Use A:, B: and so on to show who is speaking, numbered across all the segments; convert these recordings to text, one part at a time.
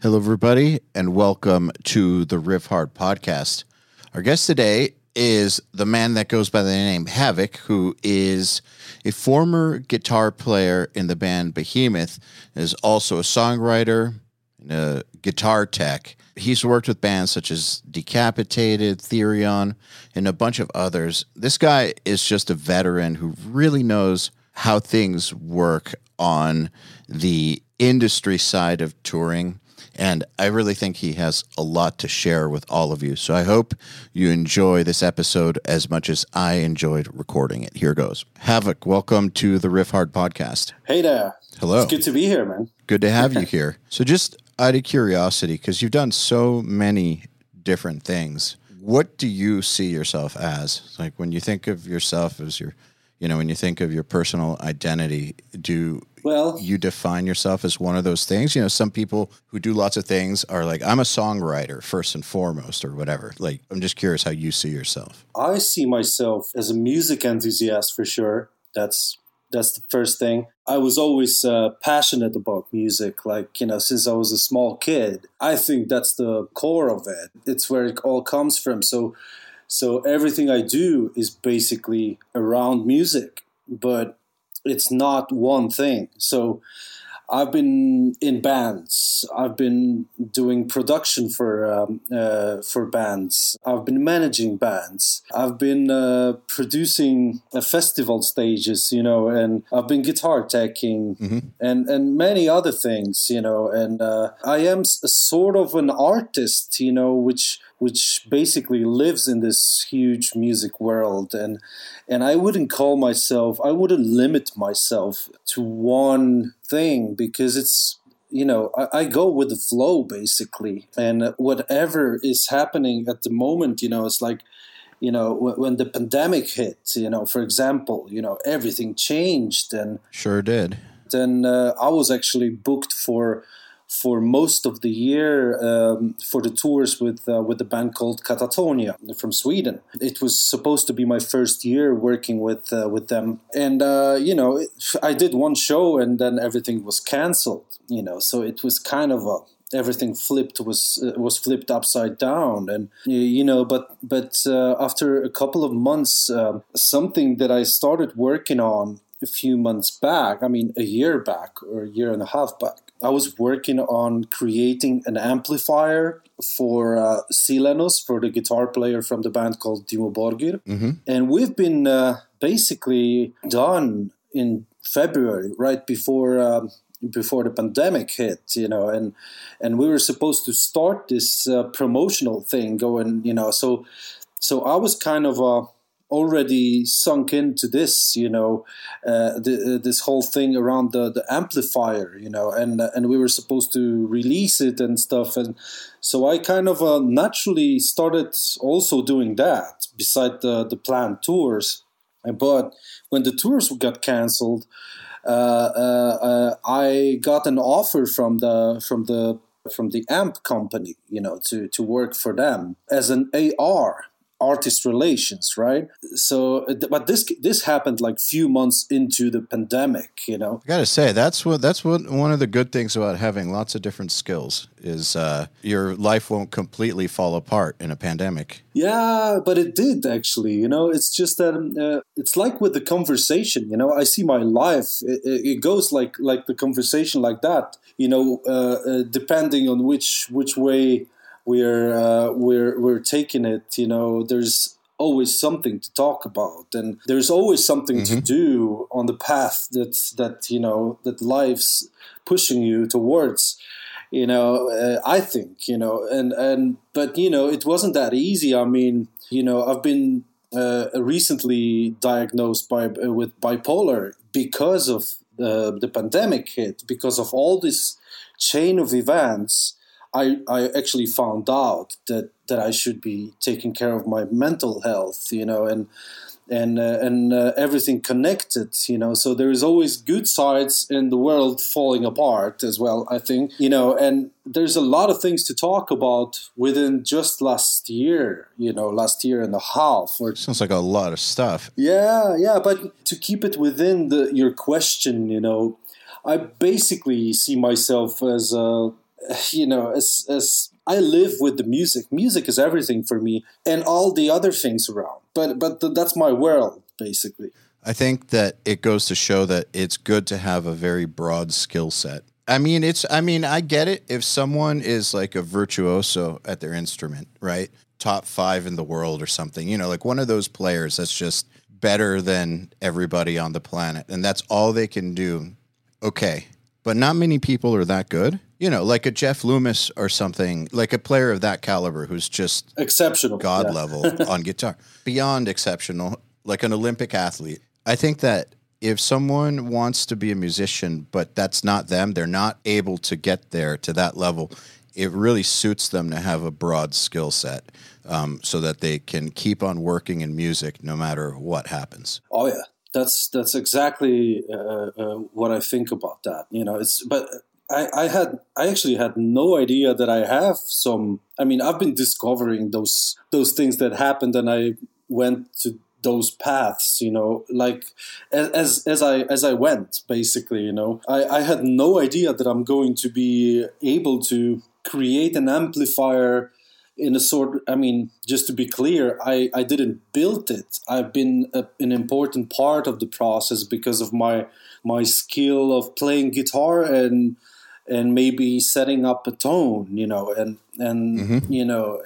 A: Hello, everybody, and welcome to the Riffhard podcast. Our guest today is the man that goes by the name Havoc, who is a former guitar player in the band Behemoth, is also a songwriter and a guitar tech. He's worked with bands such as Decapitated, Therion, and a bunch of others. This guy is just a veteran who really knows how things work on the industry side of touring and I really think he has a lot to share with all of you. So I hope you enjoy this episode as much as I enjoyed recording it. Here goes. Havoc, welcome to the Riffhard podcast.
B: Hey there.
A: Hello.
B: It's good to be here, man.
A: Good to have you here. So, just out of curiosity, because you've done so many different things, what do you see yourself as? Like when you think of yourself as your, you know, when you think of your personal identity, do
B: well,
A: you define yourself as one of those things. You know, some people who do lots of things are like, I'm a songwriter first and foremost, or whatever. Like, I'm just curious how you see yourself.
B: I see myself as a music enthusiast for sure. That's that's the first thing. I was always uh, passionate about music, like, you know, since I was a small kid. I think that's the core of it. It's where it all comes from. So, so everything I do is basically around music. But it's not one thing. So I've been in bands. I've been doing production for um, uh, for bands. I've been managing bands. I've been uh, producing uh, festival stages, you know, and I've been guitar teching mm-hmm. and and many other things, you know. And uh, I am a sort of an artist, you know, which which basically lives in this huge music world. And and I wouldn't call myself I wouldn't limit myself to one thing because it's you know I, I, go with the flow basically. And whatever is happening at the moment you know it's like you know when, the pandemic hit you know for example you know everything changed and
A: sure did.
B: then uh, i was actually booked for for most of the year um, for the tours with uh, with the band called Katatonia from Sweden. It was supposed to be my first year working with uh, with them, and uh, you know, I did one show and then everything was cancelled. You know, so it was kind of a everything flipped was uh, was flipped upside down and you know but but uh, after a couple of months uh, something that i started working on a few months back i mean a year back or a year and a half back I was working on creating an amplifier for uh, Silenoz, for the guitar player from the band called Dimmu Borgir. Mm-hmm. And we've been uh, basically done in February, right before. Um, before the pandemic hit, you know, and and we were supposed to start this uh, promotional thing going, you know, so so I was kind of uh, already sunk into this, you know, uh, the, uh, this whole thing around the, the amplifier, you know, and uh, and we were supposed to release it and stuff, and so I kind of uh, naturally started also doing that beside the the planned tours, but when the tours got cancelled. Uh, uh, I got an offer from the from the from the amp company, you know, to to work for them as an AR artist relations right? So but this this happened like few months into the pandemic you know?
A: I gotta say that's what that's what one of the good things about having lots of different skills is uh, your life won't completely fall apart in a pandemic.
B: Yeah but it did actually you know? It's just that um, uh, it's like with the conversation you know? I see my life it, it goes like like the conversation like that you know? Uh, uh depending on which which way we're uh, we're we're taking it. You know, there's always something to talk about, and there's always something mm-hmm. to do on the path that that you know that life's pushing you towards. You know, uh, I think you know, and and but you know, it wasn't that easy. I mean, you know, I've been uh, recently diagnosed by uh, with bipolar because of uh, the pandemic hit, because of all this chain of events I, I actually found out that, that I should be taking care of my mental health, you know, and and uh, and uh, everything connected, you know. So there is always good sides in the world falling apart as well. I think, you know, and there's a lot of things to talk about within just last year, you know, last year and a half.
A: Or, Sounds like a lot of stuff.
B: Yeah, yeah, but to keep it within the your question, you know, I basically see myself as a you know, as as I live with the music. Music is everything for me, and all the other things around. But but th- that's my world basically.
A: I think that it goes to show that it's good to have a very broad skill set. I mean, it's, I mean, I get it. If someone is like a virtuoso at their instrument, right? Top five in the world or something, you know, like one of those players that's just better than everybody on the planet and that's all they can do. Okay. But not many people are that good. You know, like a Jeff Loomis or something, like a player of that caliber who's just
B: exceptional,
A: God
B: yeah.
A: level on guitar, beyond exceptional, like an Olympic athlete. I think that if someone wants to be a musician, but that's not them, they're not able to get there to that level. It really suits them to have a broad skill set um, so that they can keep on working in music no matter what happens.
B: Oh yeah, that's that's exactly uh, uh, what I think about that. You know, it's but I, I had I actually had no idea that I have some. I mean, I've been discovering those those things that happened, and I went to those paths you know like as as i as i went basically you know i i had no idea that i'm going to be able to create an amplifier in a sort i mean just to be clear i i didn't build it i've been a, an important part of the process because of my my skill of playing guitar and and maybe setting up a tone you know and and mm-hmm. you know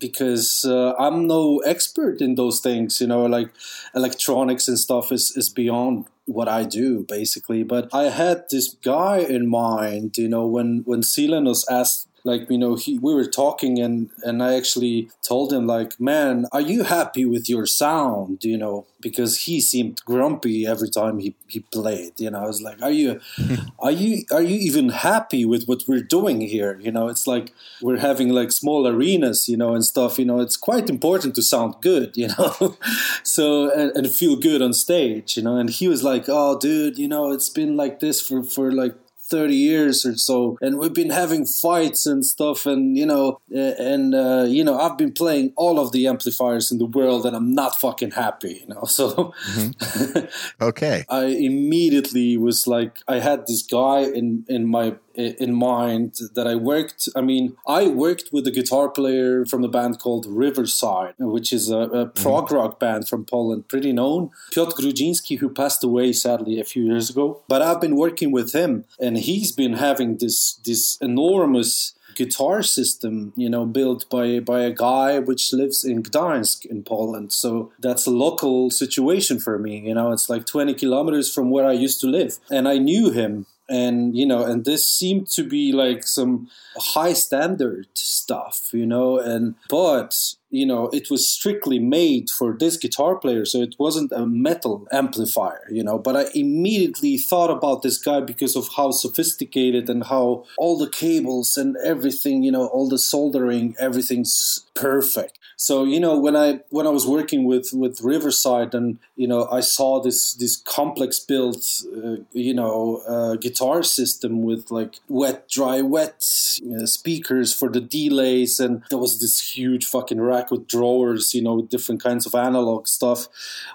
B: because uh, I'm no expert in those things. You know, like electronics and stuff is is beyond what I do basically. But I had this guy in mind. You know, when when Silenoz asked like you know he, we were talking and and i actually told him like man are you happy with your sound you know? Because he seemed grumpy every time he, he played you know? I was like are you are you are you even happy with what we're doing here? You know it's like we're having like small arenas you know and stuff you know? It's quite important to sound good you know? So and, and feel good on stage you know? And he was like oh dude you know it's been like this for for like 30 years or so and we've been having fights and stuff and you know and uh, you know i've been playing all of the amplifiers in the world and i'm not fucking happy you know so
A: mm-hmm. okay
B: i immediately was like i had this guy in in my in mind that I worked. I mean, I worked with a guitar player from a band called Riverside, which is a, a prog mm. rock band from Poland, pretty known. Piotr Grudziński, who passed away sadly a few years ago. But I've been working with him, and he's been having this this enormous guitar system, you know, built by by a guy which lives in Gdańsk in Poland. So that's a local situation for me. You know, it's like 20 kilometers from where I used to live, and I knew him and you know and this seemed to be like some high standard stuff you know and but you know it was strictly made for this guitar player so it wasn't a metal amplifier you know but i immediately thought about this guy because of how sophisticated and how all the cables and everything you know all the soldering everything's perfect. So you know when i when i was working with with riverside and you know i saw this this complex built uh, you know uh, guitar system with like wet dry wet uh, speakers for the delays. And there was this huge fucking rack with drawers you know with different kinds of analog stuff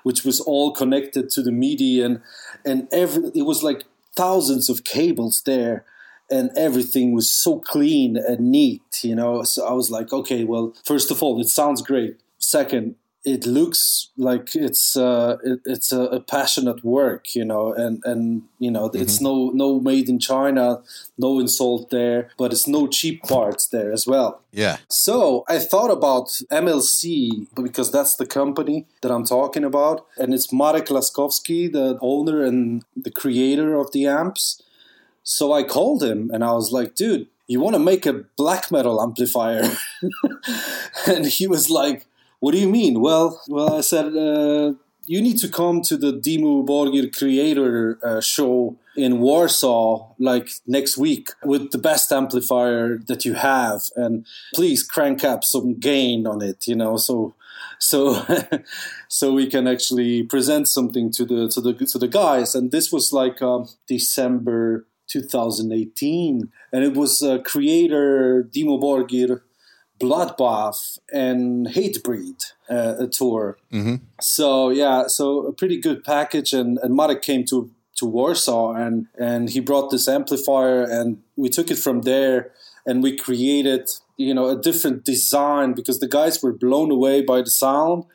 B: which was all connected to the midi. And and every it was like thousands of cables there and everything was so clean and neat, you know. So I was like, okay, well, first of all, it sounds great. Second, it looks like it's uh, it, it's a, a, passionate work, you know, and and you know mm-hmm. it's no no made in China, no insult there, but it's no cheap parts there as well.
A: Yeah.
B: So I thought about MLC because that's the company that I'm talking about, and it's Marek Laskowski, the owner and the creator of the amps. So I called him and I was like, dude, you want to make a black metal amplifier? and he was like, what do you mean? Well, well, I said, uh, you need to come to the Dimmu Borgir Kreator uh, show in Warsaw like next week with the best amplifier that you have and please crank up some gain on it you know so so so we can actually present something to the to the to the guys and this was like um, December 2018, and it was uh, Kreator Dimmu Borgir, Bloodbath, and Hatebreed uh, a tour. Mm-hmm. So yeah, so a pretty good package, and and Marek came to to Warsaw, and and he brought this amplifier, and we took it from there. and we created you know a different design because the guys were blown away by the sound,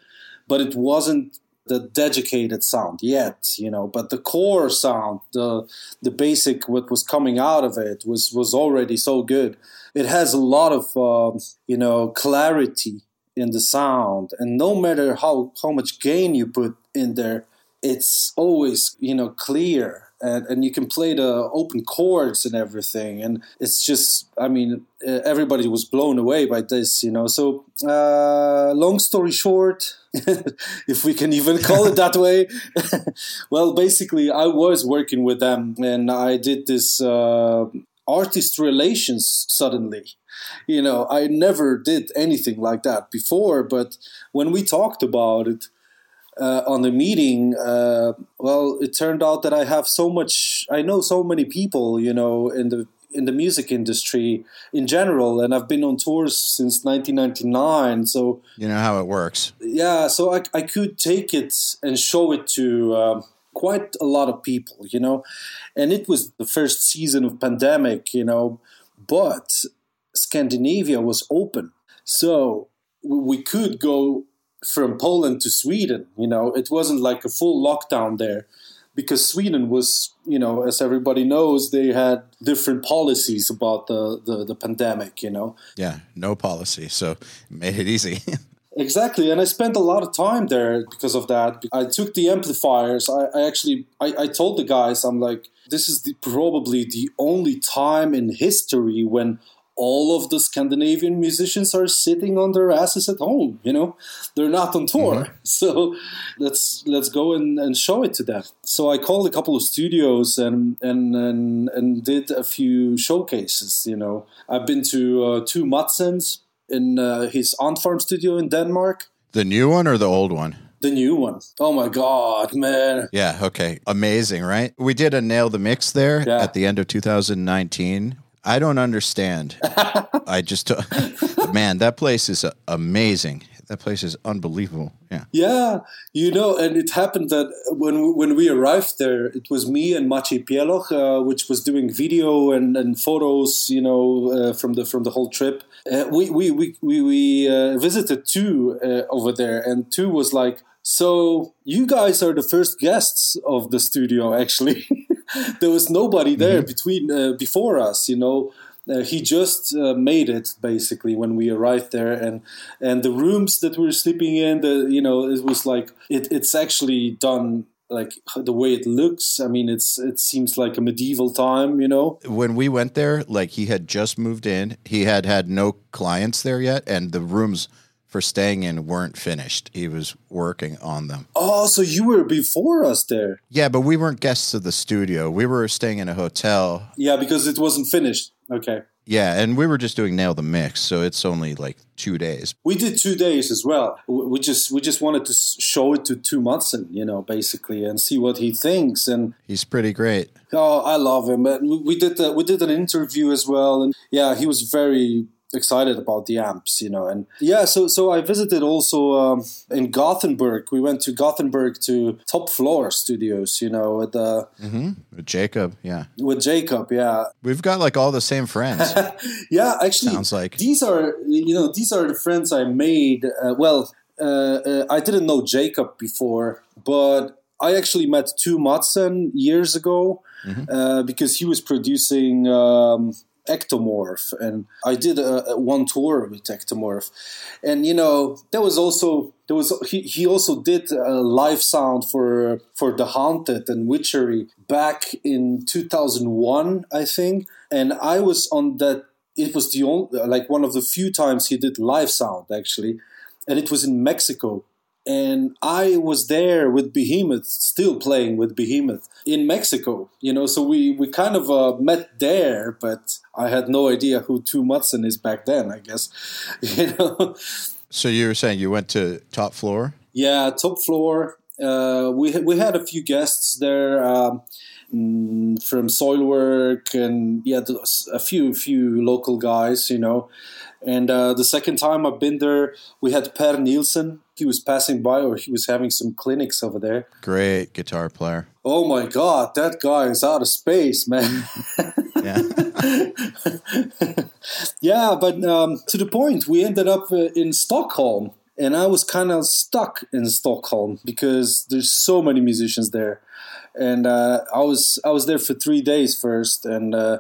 B: but it wasn't the dedicated sound yet, you know. But the core sound, the the basic what was coming out of it was was already so good. It has a lot of uh, you know clarity in the sound, and no matter how how much gain you put in there, it's always you know clear and, and you can play the open chords and everything. And it's just i mean everybody was blown away by this you know. So uh, long story short if we can even call it that way well basically i was working with them and i did this uh, artist relations suddenly. You know i never did anything like that before but when we talked about it uh, on the meeting, uh, well, it turned out that I have so much. I know so many people, you know, in the in the music industry in general, and I've been on tours since 1999. So
A: you know how it works.
B: Yeah, so I I could take it and show it to. Um, quite a lot of people, you know, and it was the first season of pandemic, you know, but Scandinavia was open, so we could go from Poland to Sweden. You know, it wasn't like a full lockdown there because Sweden was, you know, as everybody knows, they had different policies about the, the, the pandemic, you know.
A: Yeah, no policy. So it made it easy.
B: exactly. And I spent a lot of time there because of that. I took the amplifiers. I, I actually, I, I told the guys, I'm like, this is the, probably the only time in history when all of the Scandinavian musicians are sitting on their asses at home. You know, they're not on tour, mm-hmm. so let's let's go and, and show it to them. So I called a couple of studios and and and, and did a few showcases. You know, I've been to uh, Tue Madsen's in uh, his Ant Farm studio in Denmark.
A: The new one or the old one?
B: The new one. Oh my god, man.
A: Yeah, okay. Amazing, right? We did a nail the mix there yeah. at the end of 2019 I don't understand. I just, man, that place is amazing. That place is unbelievable. Yeah.
B: Yeah, you know, and it happened that when when we arrived there, it was me and Maciej Pieloch, uh, which was doing video and, and photos, you know, uh, from the from the whole trip. Uh, we we we we, we uh, visited Tue uh, over there, and Tue was like, so you guys are the first guests of the studio, actually. there was nobody there mm-hmm. between uh, before us. You know, uh, he just uh, made it basically when we arrived there, and and the rooms that we were sleeping in, the you know, it was like it, it's actually done like the way it looks i mean it's it seems like a medieval time you know
A: when we went there like he had just moved in he had had no clients there yet and the rooms for staying in weren't finished. He was working on them.
B: Oh, so you were before us there?
A: Yeah, but we weren't guests of the studio. We were staying in a hotel.
B: Yeah, because it wasn't finished. Okay.
A: Yeah, and we were just doing nail the mix, so it's only like two days.
B: We did two days as well. We just we just wanted to show it to Tue Madsen, you know, basically, and see what he thinks. And
A: he's pretty great.
B: Oh, I love him. We did the, we did an interview as well, and yeah, he was very excited about the amps, you know. And yeah, so so I visited also um, in Gothenburg. We went to Gothenburg to Top Floor Studios, you know, with uh,
A: mm-hmm. with Jacob, yeah,
B: with Jacob, yeah.
A: We've got like all the same friends.
B: yeah, actually,
A: sounds like
B: these are you know these are the friends I made. Uh, well, uh, uh I didn't know Jacob before, but. I actually met Tue Madsen years ago mm-hmm. Uh, because he was producing um, Ektomorf, and I did a, a one tour with Ektomorf, and you know there was also there was he, he also did a live sound for for The Haunted and Witchery back in 2001, I think, and I was on that. It was the only like one of the few times he did live sound actually, and it was in Mexico and I was there with Behemoth, still playing with Behemoth in Mexico. You know, so we we kind of uh, met there, but I had no idea who Tue Madsen is back then. I guess, you know.
A: So you were saying you went to top floor?
B: Yeah, top floor. Uh, we we had a few guests there. Um, mm, from Soilwork and yeah, a few few local guys, you know, and uh, the second time I've been there, we had Per Nilsson. He was passing by, or he was having some clinics over there.
A: Great guitar player.
B: Oh my God, that guy is out of space, man.
A: yeah,
B: yeah, but um, to the point, we ended up uh, in Stockholm, and I was kind of stuck in Stockholm because there's so many musicians there, and uh, I was I was there for three days first, and uh,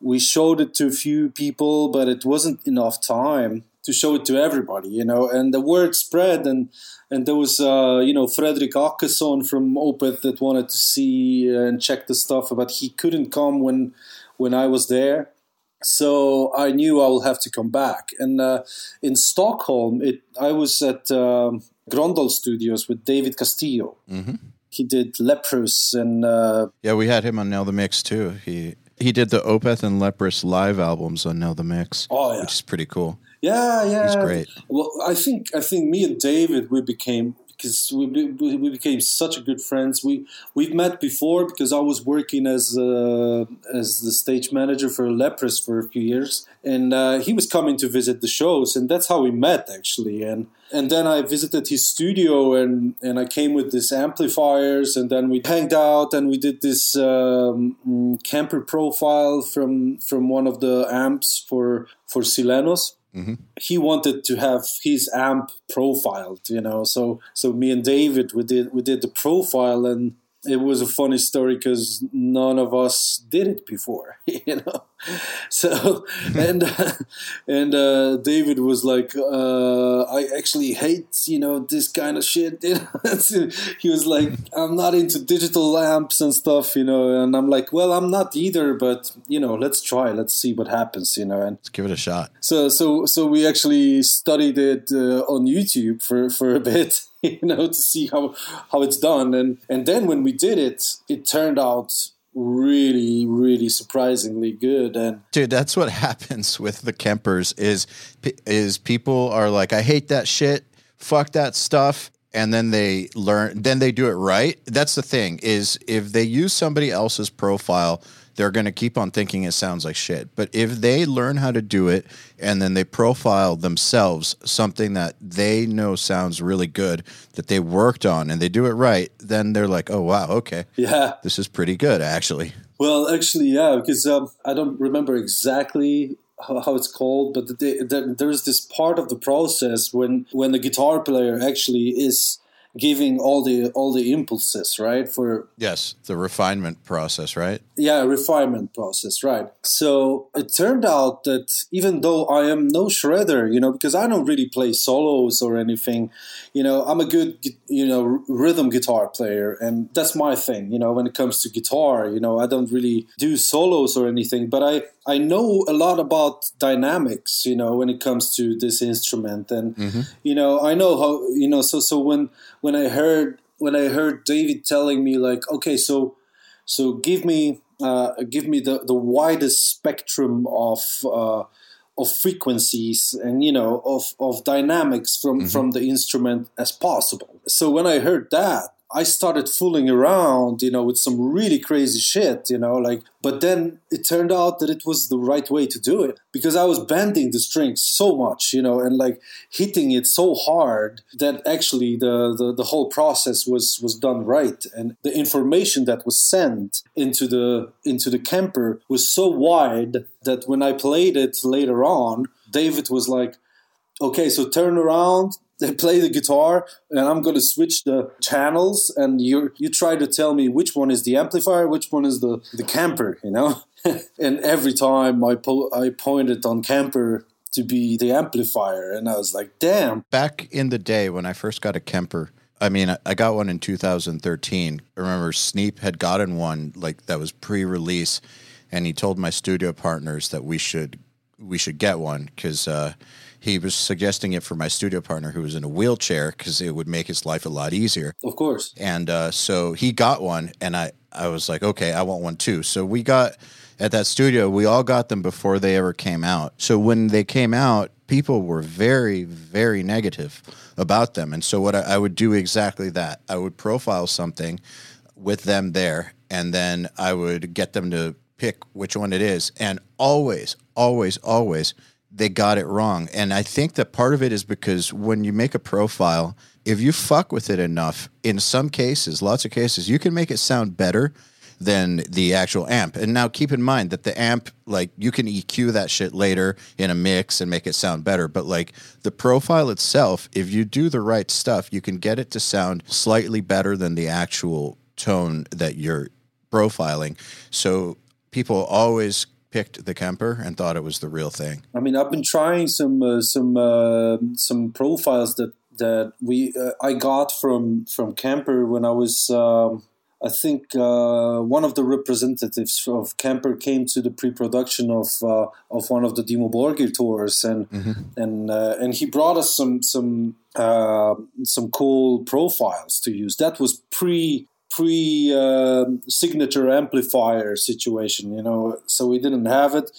B: we showed it to a few people, but it wasn't enough time to show it to everybody, you know. And the word spread, and and there was uh, you know Fredrik Åkesson from Opeth that wanted to see and check the stuff, but he couldn't come when when I was there. So I knew I will have to come back. And uh, in Stockholm, it I was at um, Grondal Studios with David Castillo.
A: Mm-hmm.
B: He did Leprous and uh,
A: Yeah, we had him on Nail the Mix too. He he did the Opeth and Leprous live albums on Nail the Mix.
B: Oh, yeah.
A: which is pretty cool.
B: yeah, yeah,
A: He's great.
B: Well, I think I think me and David we became because we, we we became such good friends. We we've met before because I was working as uh, as the stage manager for Leprous for a few years, and uh, he was coming to visit the shows, and that's how we met actually. And and then I visited his studio, and and I came with these amplifiers, and then we hanged out, and we did this um, Kemper profile from from one of the amps for for Silenoz he wanted to have his amp profiled you know so so me and david we did we did the profile and it was a funny story because none of us did it before you know so and uh, and uh, david was like uh, i actually hate you know this kind of shit he was like i'm not into digital lamps and stuff you know? And i'm like well i'm not either but you know let's try let's see what happens you know? And
A: Let's give it a shot.
B: so so so we actually studied it uh, on YouTube for for a bit, you know, to see how how it's done, and and then when we did it, it turned out really really surprisingly good, and
A: Dude, that's what happens with the Kempers is is people are like, I hate that shit, fuck that stuff, and then they learn, then they do it right. That's the thing is if they use somebody else's profile, they're going to keep on thinking it sounds like shit. But if they learn how to do it and then they profile themselves something that they know sounds really good that they worked on and they do it right, then they're like, oh wow, okay,
B: yeah.
A: this is pretty good actually.
B: Well, actually, yeah, because um, I don't remember exactly how, it's called, but the, the, there's this part of the process when when the guitar player actually is giving all the all the impulses right for
A: Yes, the refinement process, right?
B: yeah refinement process right so it turned out that even though i am no shredder you know because i don't really play solos or anything you know i'm a good you know rhythm guitar player and that's my thing you know when it comes to guitar you know i don't really do solos or anything but i i know a lot about dynamics you know when it comes to this instrument. And you know i know how you know so so when when i heard when i heard david telling me like okay so so give me uh, give me the, the widest spectrum of uh, of frequencies and you know of, of dynamics from, from the instrument as possible. So when I heard that, I started fooling around, you know, with some really crazy shit, you know, like but then it turned out that it was the right way to do it because I was bending the strings so much, you know, and like hitting it so hard that actually the, the, the whole process was was done right. And the information that was sent into the into the Kemper was so wide that when I played it later on, David was like, okay, so turn around, they play the guitar, and I'm going to switch the channels, and you you try to tell me which one is the amplifier, which one is the the Kemper, you know. and every time I po- I pointed on Kemper to be the amplifier, and I was like, damn,
A: Back in the day when I first got a Kemper, I mean, I- got one in 2013. I remember Sneap had gotten one like that was pre-release, and he told my studio partners that we should we should get one because uh, he was suggesting it for my studio partner who was in a wheelchair because it would make his life a lot easier.
B: of course,
A: And uh, so he got one, and I, I was like, okay, I want one too. So we got at that studio, we all got them before they ever came out. So when they came out, people were very, very negative about them. And so what I, I would do exactly that. I would profile something with them there, and then I would get them to pick which one it is. And always, always, always, they got it wrong. And I think that part of it is because when you make a profile, if you fuck with it enough, in some cases, lots of cases, you can make it sound better than the actual amp. And now keep in mind that the amp, like you can EQ that shit later in a mix and make it sound better. But like the profile itself, if you do the right stuff, you can get it to sound slightly better than the actual tone that you're profiling. So people always picked the Kemper and thought it was the real thing.
B: I mean, I've been trying some uh, some uh, some profiles that that we uh, I got from from Kemper when I was. Um, I think uh, one of the representatives of Kemper came to the pre-production of uh, of one of the Dimmu Borgir tours, and mm-hmm. and uh, and he brought us some some some cool profiles to use. That was pre pre uh, signature amplifier situation, you know. So we didn't have it,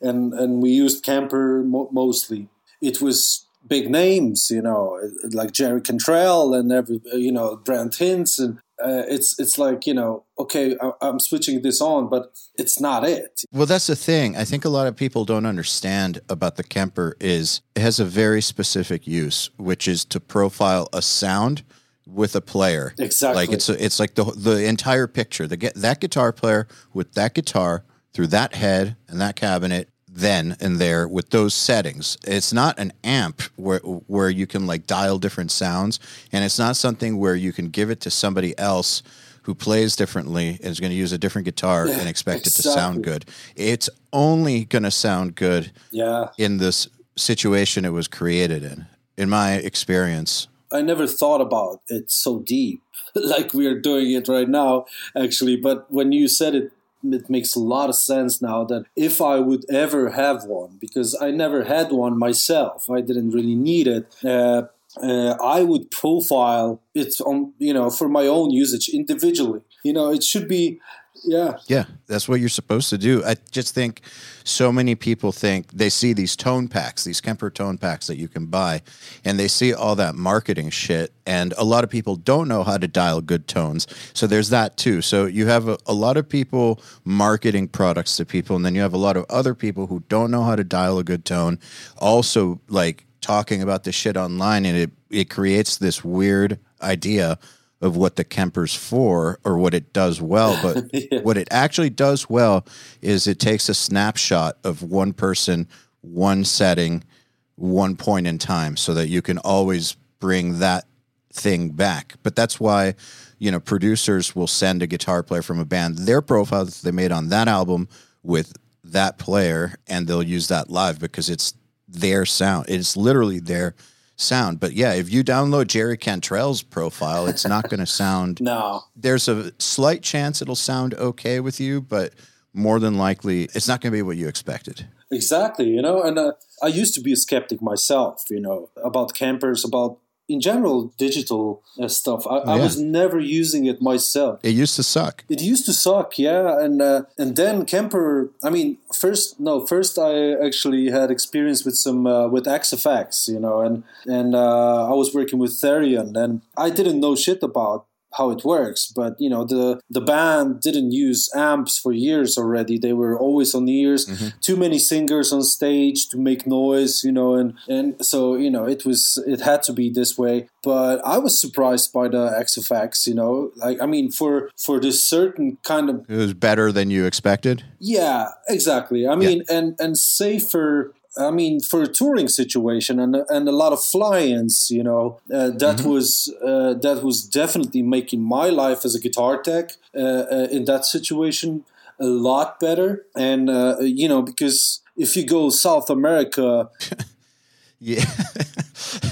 B: and and we used Kemper mo- mostly. It was big names, you know, like Jerry Cantrell and every, you know, Brent Hinds, and uh, it's it's like you know, okay, I, I'm switching this on, but it's not it.
A: Well, that's the thing. I think a lot of people don't understand about the Kemper is it has a very specific use, which is to profile a sound with a player.
B: Exactly.
A: Like it's a, it's like the the entire picture. The that guitar player with that guitar through that head and that cabinet then and there with those settings. It's not an amp where where you can like dial different sounds and it's not something where you can give it to somebody else who plays differently and is going to use a different guitar and expect exactly. it to sound good. It's only going to sound good
B: yeah.
A: in this situation it was created in in my experience.
B: I never thought about it so deep, like we are doing it right now, actually. But when you said it, it makes a lot of sense now that if I would ever have one, because I never had one myself, I didn't really need it. Uh, uh, I would profile it on, you know, for my own usage individually. You know, it should be yeah.
A: Yeah, that's what you're supposed to do. I just think so many people think they see these tone packs, these Kemper tone packs that you can buy, and they see all that marketing shit. And a lot of people don't know how to dial good tones. So there's that too. So you have a, a lot of people marketing products to people, and then you have a lot of other people who don't know how to dial a good tone, also like talking about this shit online, and it, it creates this weird idea of what the Kemper's for or what it does well. But yeah. what it actually does well is it takes a snapshot of one person, one setting, one point in time so that you can always bring that thing back. But that's why, you know, producers will send a guitar player from a band their profile that they made on that album with that player and they'll use that live because it's their sound. It's literally their sound. But yeah, if you download Jerry Cantrell's profile, it's not going to sound.
B: no.
A: There's a slight chance it'll sound okay with you, but more than likely, it's not going to be what you expected.
B: Exactly, you know, and uh, I used to be a skeptic myself, you know, about Kempers, about in general digital uh, stuff. I, yeah. I, was never using it myself.
A: It used to suck.
B: It used to suck, yeah. And uh, and then Kemper. I mean, first no, first I actually had experience with some uh, with Axe-Fx, you know, and and uh, I was working with Therion, and I didn't know shit about how it works. But you know, the the band didn't use amps for years already. They were always on ears. Mm-hmm. Too many singers on stage to make noise, you know, and and so you know, it was it had to be this way. But I was surprised by the Axe-Fx, you know, like I mean, for for this certain kind of
A: it was better than you expected.
B: Yeah, exactly. I mean, yeah. and and safer I mean, for a touring situation and and a lot of fly-ins, you know, uh, that mm-hmm. was uh, that was definitely making my life as a guitar tech uh, uh in that situation a lot better. And uh, you know, because if you go South America,
A: yeah.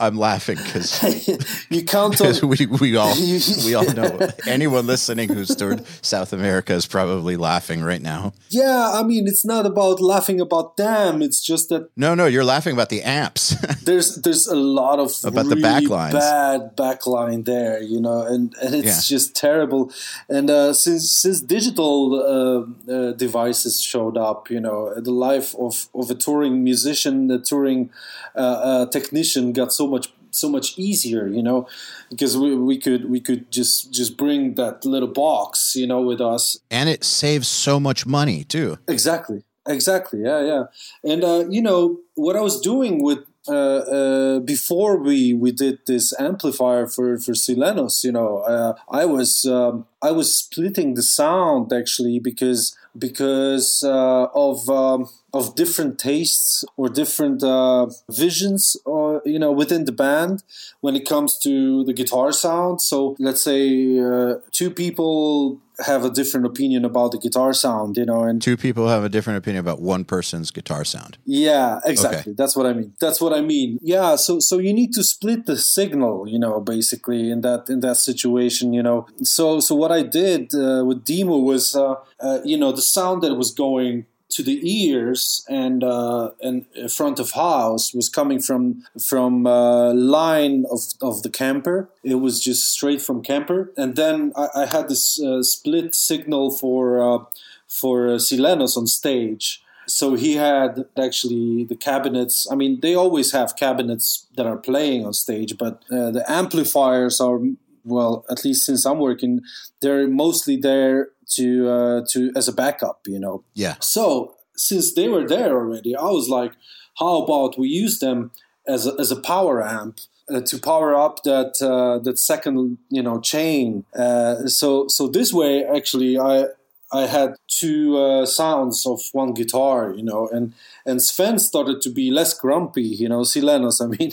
A: I'm laughing because
B: you count on
A: we, we all we all know anyone listening who's toured South America is probably laughing right now.
B: Yeah, I mean it's not about laughing about them. It's just that
A: no, no, you're laughing about the amps.
B: there's there's a lot of about really the backlines. bad backline there, you know, and and it's yeah. just terrible. And uh, since since digital uh, uh, devices showed up, you know, the life of of a touring musician, the touring uh, uh, technician got so much so much easier you know because we, we could we could just just bring that little box you know with us.
A: And it saves so much money too.
B: Exactly. Exactly. Yeah yeah. And uh, you know what i was doing with uh, uh, before we we did this amplifier for for Silenoz, you know, uh, I was um, I was splitting the sound actually because because uh, of um, of different tastes or different uh, visions, or you know, within the band when it comes to the guitar sound. So let's say uh, two people have a different opinion about the guitar sound, you know, and
A: two people have a different opinion about one person's guitar sound.
B: Yeah, exactly. Okay. That's what I mean. That's what I mean. Yeah, so so you need to split the signal, you know, basically in that in that situation, you know. So so what I did uh, with Dimmu was, uh, uh, you know, the sound that was going to the ears and uh, and front of house was coming from from uh, line of, of the Kemper. It was just straight from Kemper, and then I, I had this uh, split signal for uh, for uh, Silenoz on stage. So he had actually the cabinets. I mean, they always have cabinets that are playing on stage, but uh, the amplifiers are well, at least since I'm working, they're mostly there to uh, to as a backup, you know.
A: Yeah.
B: So since they were there already, I was like, how about we use them as a, as a power amp uh, to power up that uh, that second you know chain. Uh, so so this way, actually, I I had two uh, sounds of one guitar, you know, and and Sven started to be less grumpy, you know, Silenoz, I mean,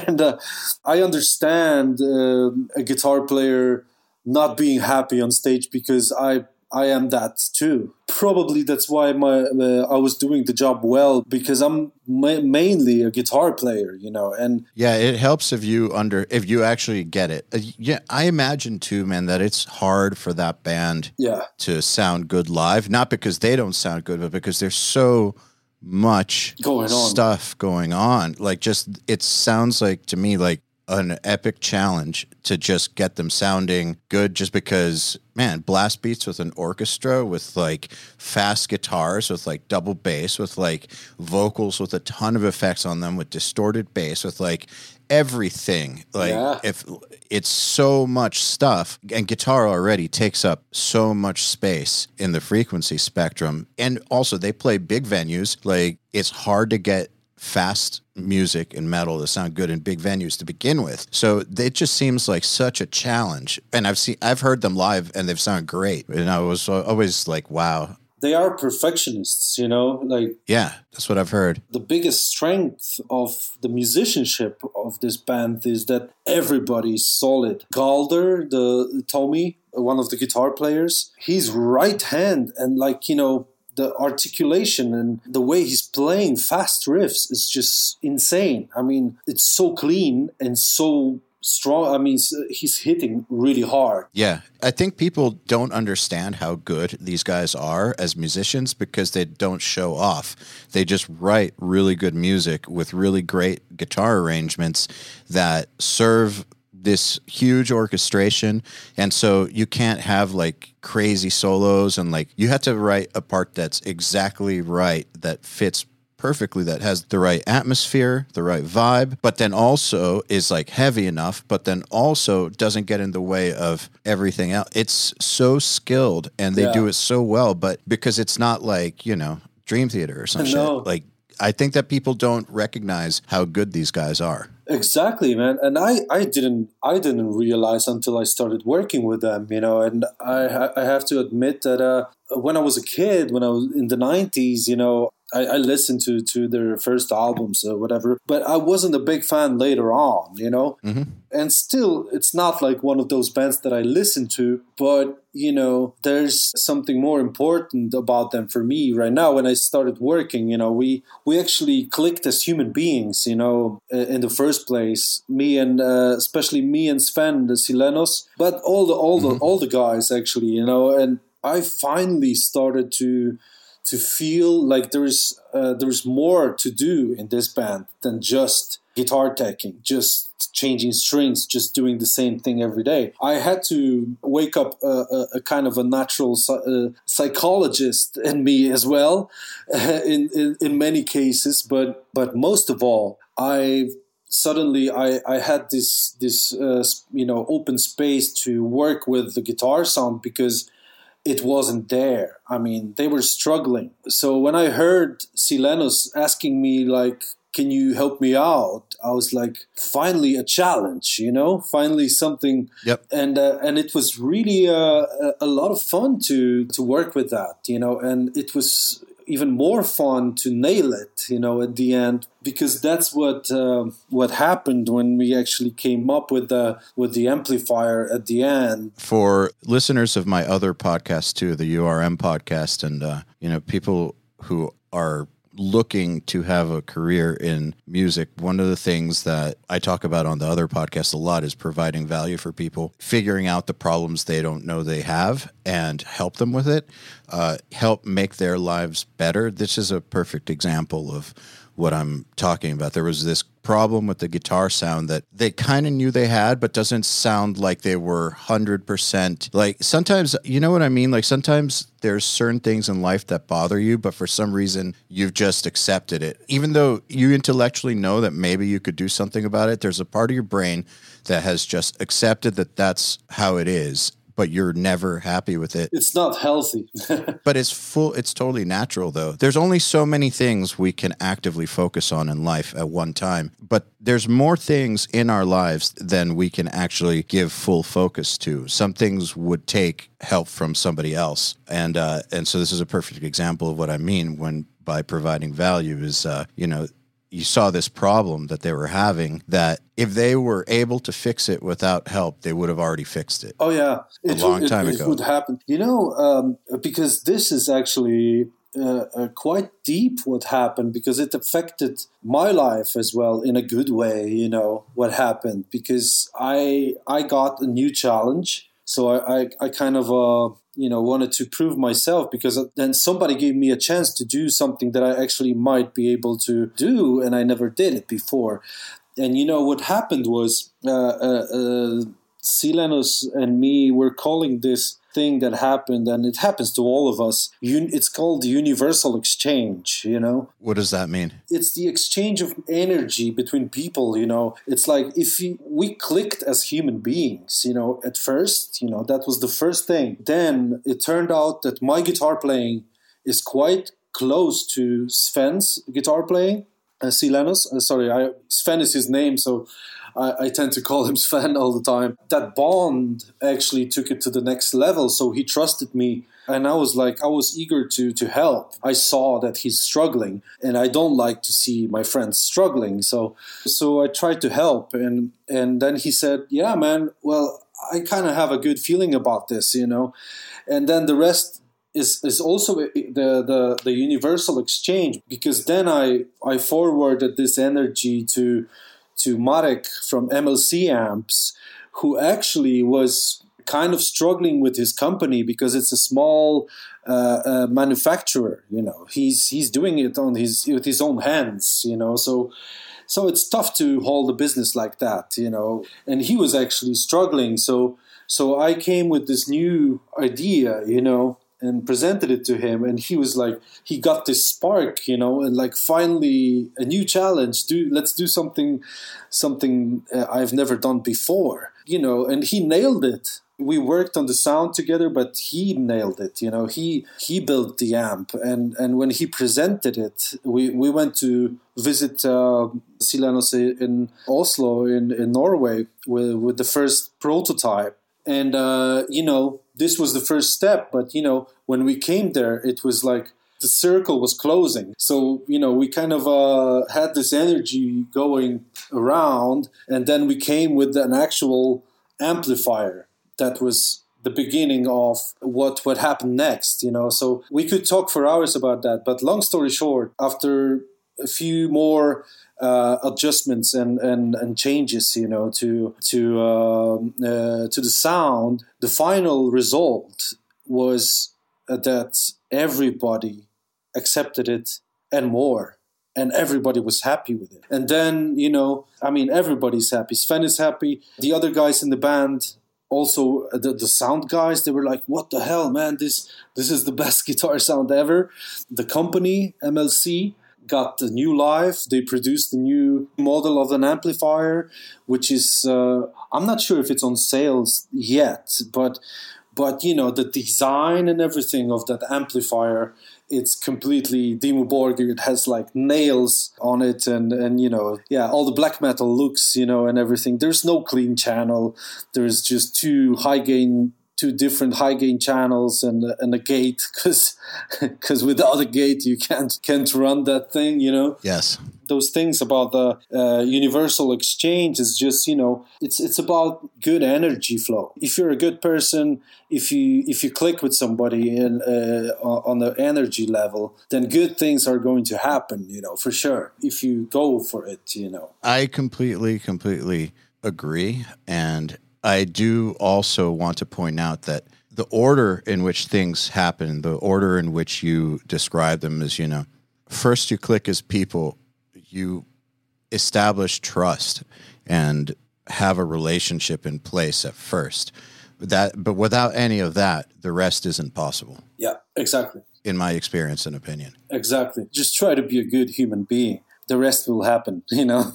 B: and uh, I understand uh, a guitar player not being happy on stage because I I am that too. Probably that's why my uh, I was doing the job well because I'm ma- mainly a guitar player, you know. And
A: yeah, it helps if you under if you actually get it. Uh, yeah, I imagine too, man, that it's hard for that band
B: yeah.
A: to sound good live, not because they don't sound good, but because there's so much
B: going on
A: stuff going on. Like just it sounds like to me like an epic challenge to just get them sounding good just because man blast beats with an orchestra with like fast guitars with like double bass with like vocals with a ton of effects on them with distorted bass with like everything. Like yeah. if it's so much stuff and guitar already takes up so much space in the frequency spectrum. And also they play big venues. Like it's hard to get fast music and metal to sound good in big venues to begin with. So it just seems like such a challenge. And I've seen, I've heard them live and they've sounded great. And I was always like, wow.
B: They are perfectionists, you know, like.
A: Yeah, that's what I've heard.
B: The biggest strength of the musicianship of this band is that everybody's solid. Galder, the Tommy, one of the guitar players, he's right hand and like, you know, the articulation and the way he's playing fast riffs is just insane. I mean, it's so clean and so strong. I mean, he's hitting really hard.
A: Yeah. I think people don't understand how good these guys are as musicians because they don't show off. They just write really good music with really great guitar arrangements that serve this huge orchestration and so you can't have like crazy solos and like you have to write a part that's exactly right that fits perfectly that has the right atmosphere, the right vibe, but then also is like heavy enough, but then also doesn't get in the way of everything else. It's so skilled and they yeah. do it so well, but because it's not like, you know, Dream Theater or some no. shit. Like I think that people don't recognize how good these guys are.
B: Exactly, man. And I, I didn't I didn't realize until I started working with them, you know. And I I have to admit that uh, when I was a kid, when I was in the '90s, you know, I, I, listened to to their first albums or whatever, but I wasn't a big fan later on, you know. Mm-hmm. And still, it's not like one of those bands that I listen to, but you know, there's something more important about them for me right now. When I started working, you know, we we actually clicked as human beings, you know, in the first place. Me and uh, especially me and Sven, the Silenoz, but all the all the mm-hmm. all the guys actually, you know, and I finally started to to feel like there's uh, there's more to do in this band than just guitar taking, just changing strings, just doing the same thing every day. I had to wake up a, a, a kind of a natural uh, psychologist in me as well, in, in, in many cases. But but most of all, I suddenly I, I had this this uh, you know open space to work with the guitar sound because it wasn't there. I mean, they were struggling. So when I heard Silenoz asking me like, can you help me out i was like finally a challenge you know finally something
A: Yep.
B: and uh, and it was really uh, a, a lot of fun to to work with that you know and it was even more fun to nail it you know at the end because that's what uh, what happened when we actually came up with the with the amplifier at the end.
A: For listeners of my other podcast too, the URM podcast, and uh, you know people who are looking to have a career in music, one of the things that I talk about on the other podcast a lot is providing value for people, figuring out the problems they don't know they have and help them with it, uh, help make their lives better. This is a perfect example of what I'm talking about. There was this problem with the guitar sound that they kind of knew they had, but doesn't sound like they were 100%. Like sometimes, you know what I mean? Like sometimes there's certain things in life that bother you, but for some reason you've just accepted it. Even though you intellectually know that maybe you could do something about it, there's a part of your brain that has just accepted that that's how it is. But you're never happy with it.
B: It's not healthy.
A: But it's full it's totally natural though. There's only so many things we can actively focus on in life at one time but there's more things in our lives than we can actually give full focus to. Some things would take help from somebody else and uh, and so this is a perfect example of what i mean when by providing value is uh, you know you saw this problem that they were having that if they were able to fix it without help they would have already fixed it
B: Oh yeah,
A: A
B: it,
A: long
B: it-
A: time
B: it
A: ago.
B: would happen. You know, um, because this is actually uh, uh, quite deep what happened because it affected my life as well in a good way. You know what happened because I I got a new challenge, so I I, I kind of uh, you know wanted to prove myself because then somebody gave me a chance to do something that I actually might be able to do, and I never did it before. And you know what happened was uh, uh, uh, Silenoz and me were calling this thing that happened, and it happens to all of us. Un- it's called universal exchange. You know,
A: what does that mean
B: it's the exchange of energy between people. You know, it's like if we, we clicked as human beings. You know, at first, you know, that was the first thing. Then it turned out that my guitar playing is quite close to Sven's guitar playing. Uh, Silenoz, uh, sorry, I, Sven is his name, so I, I tend to call him Sven all the time. That bond actually took it to the next level, so he trusted me. And I was like, I was eager to to help. I saw that he's struggling, and I don't like to see my friends struggling. So, so I tried to help, and and then he said, "Yeah, man. Well, I kind of have a good feeling about this, you know." And then the rest is is also the the the universal exchange because then I I forwarded this energy to to Marek from MLC Amps, who actually was kind of struggling with his company because it's a small uh, uh, manufacturer. You know, he's he's doing it on his with his own hands. You know, so so it's tough to hold a business like that. You know, and he was actually struggling. So so I came with this new idea. You know. And presented it to him, and he was like, he got this spark, you know, and like finally a new challenge. Do let's do something, something uh, I've never done before, you know. And he nailed it. We worked on the sound together, but he nailed it. You know, he he built the amp, and and when he presented it, we we went to visit uh, Silenoz in Oslo in in Norway with with the first prototype, and uh, you know this was the first step. But you know when we came there, it was like the circle was closing. So, you know, we kind of uh, had this energy going around, and then we came with an actual amplifier that was the beginning of what what happened next you know so we could talk for hours about that but long story short after a few more uh, adjustments and, and, and changes, you know, to to um, uh, to the sound. The final result was uh, that everybody accepted it and more, and everybody was happy with it. And then, you know, I mean, everybody's happy. Sven is happy. The other guys in the band also the, the sound guys they were like what the hell man this this is the best guitar sound ever the company mlc got the new life they produced a new model of an amplifier which is uh, i'm not sure if it's on sales yet but but you know the design and everything of that amplifier it's completely Dimmu Borgir. It has like nails on it, and and you know, yeah, all the black metal looks, you know, and everything. There's no clean channel. There's just two high gain two different high gain channels and and a gate because because without a gate you can't can't run that thing you know?
A: Yes.
B: Those things about the uh, universal exchange is just you know it's it's about good energy flow. If you're a good person if you if you click with somebody in, uh, on the energy level then good things are going to happen you know for sure if you go for it you know?
A: I completely completely agree and I do also want to point out that the order in which things happen, the order in which you describe them is, you know, first you click as people, you establish trust and have a relationship in place at first. That, but without any of that, the rest isn't possible.
B: Yeah, exactly.
A: In my experience and opinion.
B: Exactly. Just try to be a good human being. The rest will happen, you know?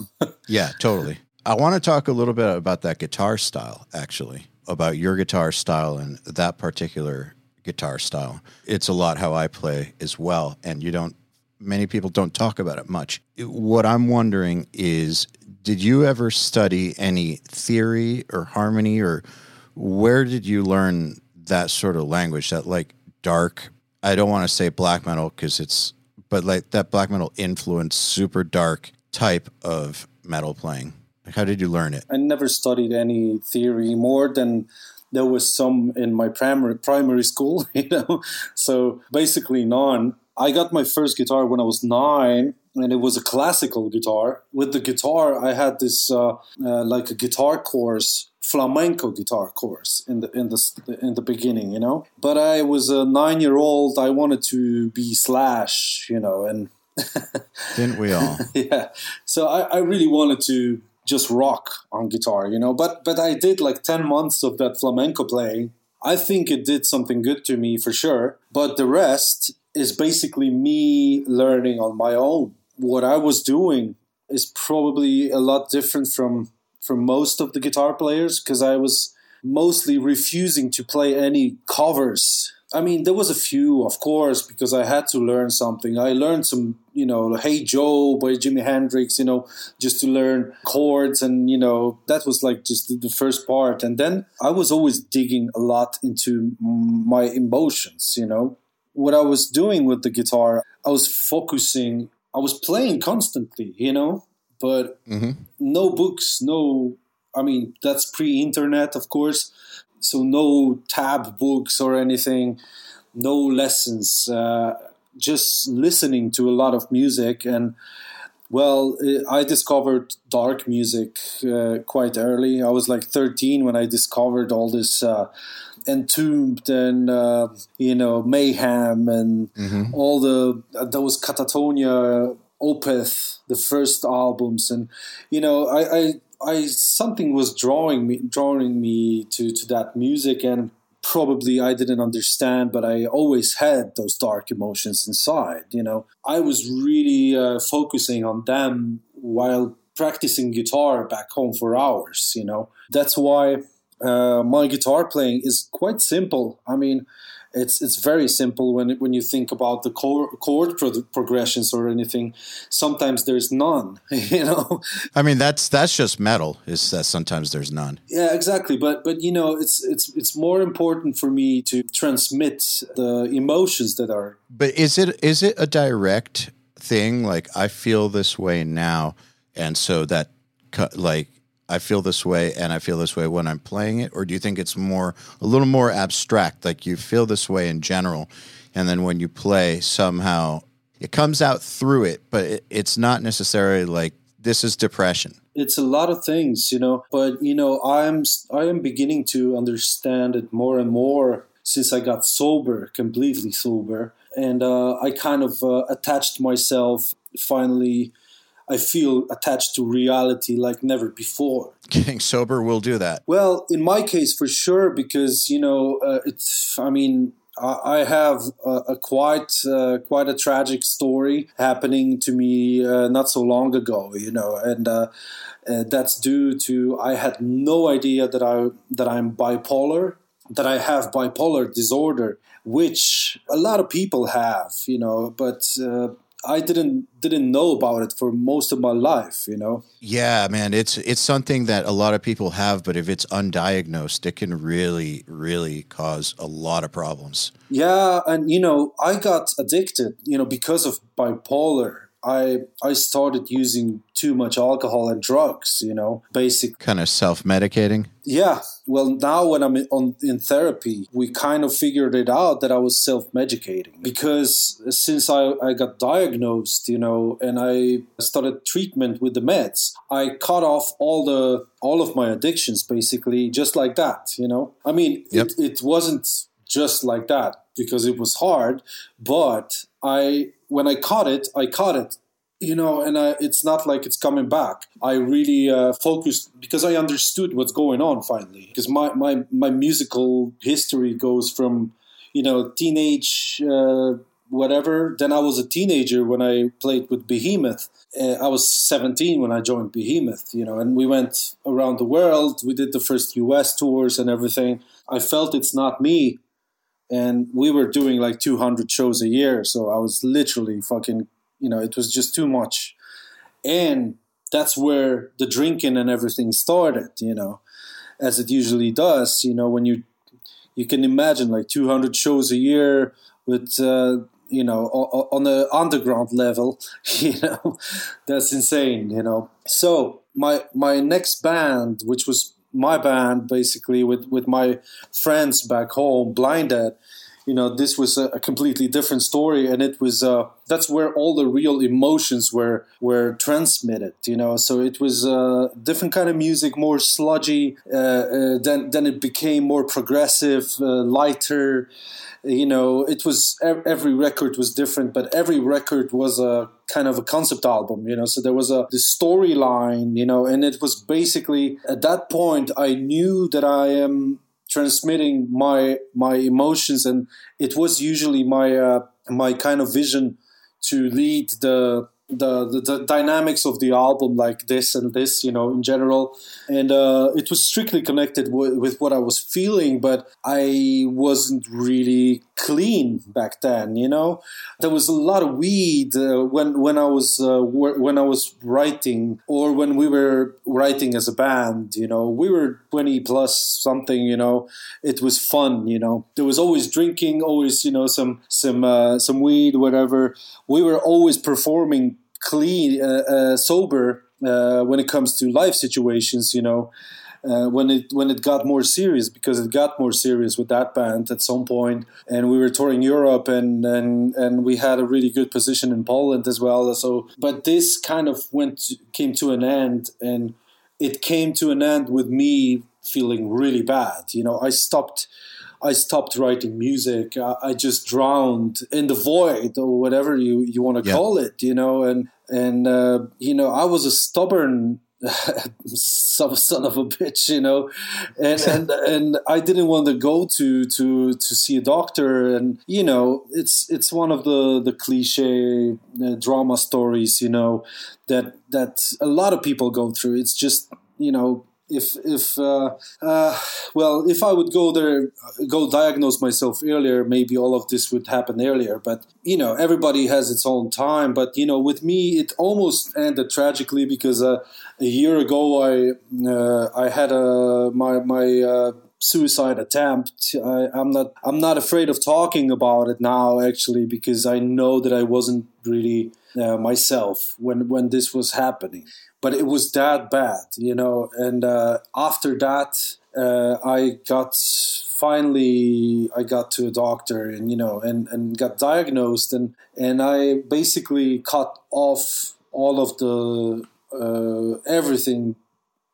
A: yeah, totally. I want to talk a little bit about that guitar style, actually, about your guitar style and that particular guitar style. It's a lot how I play as well, and you don't. Many people don't talk about it much. What I'm wondering is, did you ever study any theory or harmony, or where did you learn that sort of language? That like dark. I don't want to say black metal because it's, but like that black metal influence, super dark type of metal playing. How did you learn it?
B: I never studied any theory more than there was some in my primary primary school, you know. So basically none. I got my first guitar when I was nine, and it was a classical guitar. With the guitar, I had this uh, uh, like a guitar course, flamenco guitar course in the in the in the beginning, you know. But I was a nine year old. I wanted to be Slash, you know, and
A: didn't we all?
B: yeah. So I, I really wanted to just rock on guitar, you know. But but I did like ten months of that flamenco playing. I think it did something good to me for sure. But the rest is basically me learning on my own. What I was doing is probably a lot different from from most of the guitar players because I was mostly refusing to play any covers I mean, there was a few, of course, because I had to learn something. I learned some, you know, Hey Joe by Jimi Hendrix, you know, just to learn chords. And, you know, that was like just the first part. And then I was always digging a lot into my emotions, you know. What I was doing with the guitar, I was focusing, I was playing constantly, you know, but mm-hmm. no books, no, I mean, that's pre internet, of course so no tab books or anything, no lessons, uh, just listening to a lot of music. And well, I discovered dark music uh, quite early. I was like 13 when I discovered all this. Uh, entombed and uh, you know mayhem and mm-hmm. all the uh, those katatonia opeth the first albums and you know I, I I something was drawing me drawing me to to that music and probably I didn't understand, but I always had those dark emotions inside. You know, I was really uh, focusing on them while practicing guitar back home for hours. You know, that's why uh, my guitar playing is quite simple. I mean, it's it's very simple when when you think about the chord, chord pro- progressions or anything. Sometimes there's none. You know.
A: I mean, that's that's just metal. Is that sometimes there's none.
B: Yeah, exactly. But but you know, it's it's it's more important for me to transmit the emotions that are.
A: But is it is it a direct thing? Like I feel this way now, and so that like I feel this way and I feel this way when I'm playing it? Or do you think it's more, a little more abstract, like you feel this way in general, and then when you play, somehow it comes out through it, but it, it's not necessarily like this is depression?
B: It's a lot of things, you know, but you know, I'm I am beginning to understand it more and more since I got sober, completely sober, and uh, I kind of uh, attached myself finally I feel attached to reality like never before.
A: Getting sober will do that.
B: Well, in my case, for sure, because you know, uh, it's. I mean, I have a, a quite uh, quite a tragic story happening to me uh, not so long ago, you know, and uh, uh that's due to I had no idea that I that I'm bipolar that I have bipolar disorder, which a lot of people have, you know, but uh, I didn't didn't know about it for most of my life, you know.
A: Yeah, man, it's it's something that a lot of people have, but if it's undiagnosed, it can really really cause a lot of problems.
B: Yeah, and you know, I got addicted, you know, because of bipolar. I I started using too much alcohol and drugs, you know, basic
A: kind of self-medicating.
B: Yeah. Well, now when I'm in, on in therapy, we kind of figured it out that I was self-medicating because since I, I got diagnosed, you know, and I started treatment with the meds, I cut off all the all of my addictions basically just like that, you know. I mean, yep. it, it wasn't just like that because it was hard, but I when I caught it, I caught it you know and I, it's not like it's coming back. I really uh, focused because i understood what's going on finally because my, my, my musical history goes from you know teenage uh, whatever. Then i was a teenager when i played with behemoth. Uh, i was 17 when i joined behemoth you know and we went around the world. We did the first us tours and everything. I felt it's not me and we were doing like 200 shows a year so i was literally fucking you know it was just too much. And that's where the drinking and everything started you know as it usually does you know when you you can imagine like 200 shows a year with uh, you know on the underground level you know that's insane you know. So my my next band which was my band basically with with my friends back home Blindead you know this was a, a completely different story and it was uh, that's where all the real emotions were were transmitted you know? So it was a uh, different kind of music more sludgy uh, uh, then then it became more progressive uh, lighter you know? It was every record was different but every record was a kind of a concept album you know? So there was a the storyline you know and it was basically at that point i knew that i am transmitting my my emotions and it was usually my uh, my kind of vision to lead the the, the, the dynamics of the album like this and this you know in general. And uh, it was strictly connected w- with what i was feeling but i wasn't really clean back then you know? There was a lot of weed uh, when when i was uh, when i was writing or when we were writing as a band you know? We were 20 plus something you know? It was fun you know? There was always drinking always you know some some uh, some weed whatever. We were always performing clean, uh, uh, sober uh, when it comes to life situations. You know, uh, when it when it got more serious because it got more serious with that band at some point and we were touring Europe and and and we had a really good position in Poland as well so but this kind of went came to an end and it came to an end with me feeling really bad you know I stopped I stopped writing music. I, I, just drowned in the void or whatever you, you want to yeah. call it, you know. And and uh, you know, I was a stubborn son, son of a bitch, you know, and and and I didn't want to go to to to see a doctor, and you know, it's it's one of the the cliche uh, drama stories, you know, that that a lot of people go through. It's just you know if if uh, uh, well if I would go there go diagnose myself earlier maybe all of this would happen earlier. But you know everybody has its own time. But you know with me it almost ended tragically because uh, a year ago I uh, I had a my my uh, suicide attempt. I, I'm not I'm not afraid of talking about it now actually because I know that I wasn't really uh, myself when when this was happening but it was that bad, you know. And uh, after that, uh, I got finally I got to a doctor and you know and and got diagnosed and and I basically cut off all of the uh, everything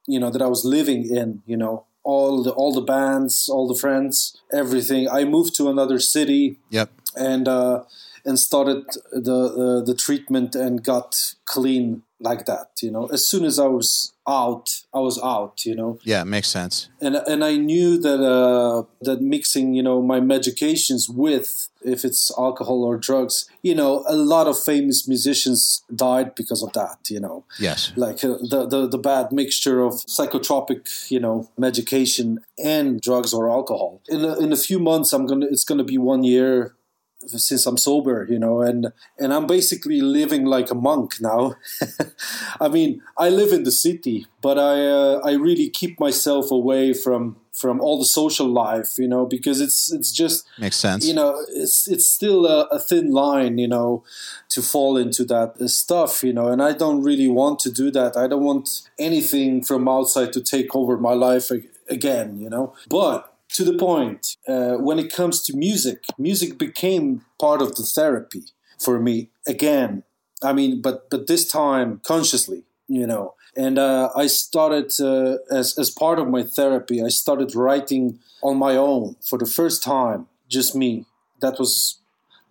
B: you know that I was living in, you know. All the all the bands, all the friends, everything. I moved to another city.
A: Yep.
B: And uh, and started the uh, the treatment and got clean like that you know as soon as i was out i was out you know
A: Yeah, it makes sense.
B: and and i knew that uh that mixing you know my medications with if it's alcohol or drugs you know a lot of famous musicians died because of that you know
A: Yes.
B: like uh, the, the the bad mixture of psychotropic you know medication and drugs or alcohol in a, in a few months i'm gonna it's gonna be one year since i'm sober you know and and i'm basically living like a monk now. I mean i live in the city but i uh, i really keep myself away from from all the social life you know because it's it's just
A: Makes sense.
B: you know it's it's still a, a thin line you know to fall into that stuff you know and i don't really want to do that. I don't want anything from outside to take over my life again you know. But to the point uh, when it comes to music music became part of the therapy for me again. I mean but but this time consciously you know. And uh, i started uh, as, as part of my therapy i started writing on my own for the first time just me. That was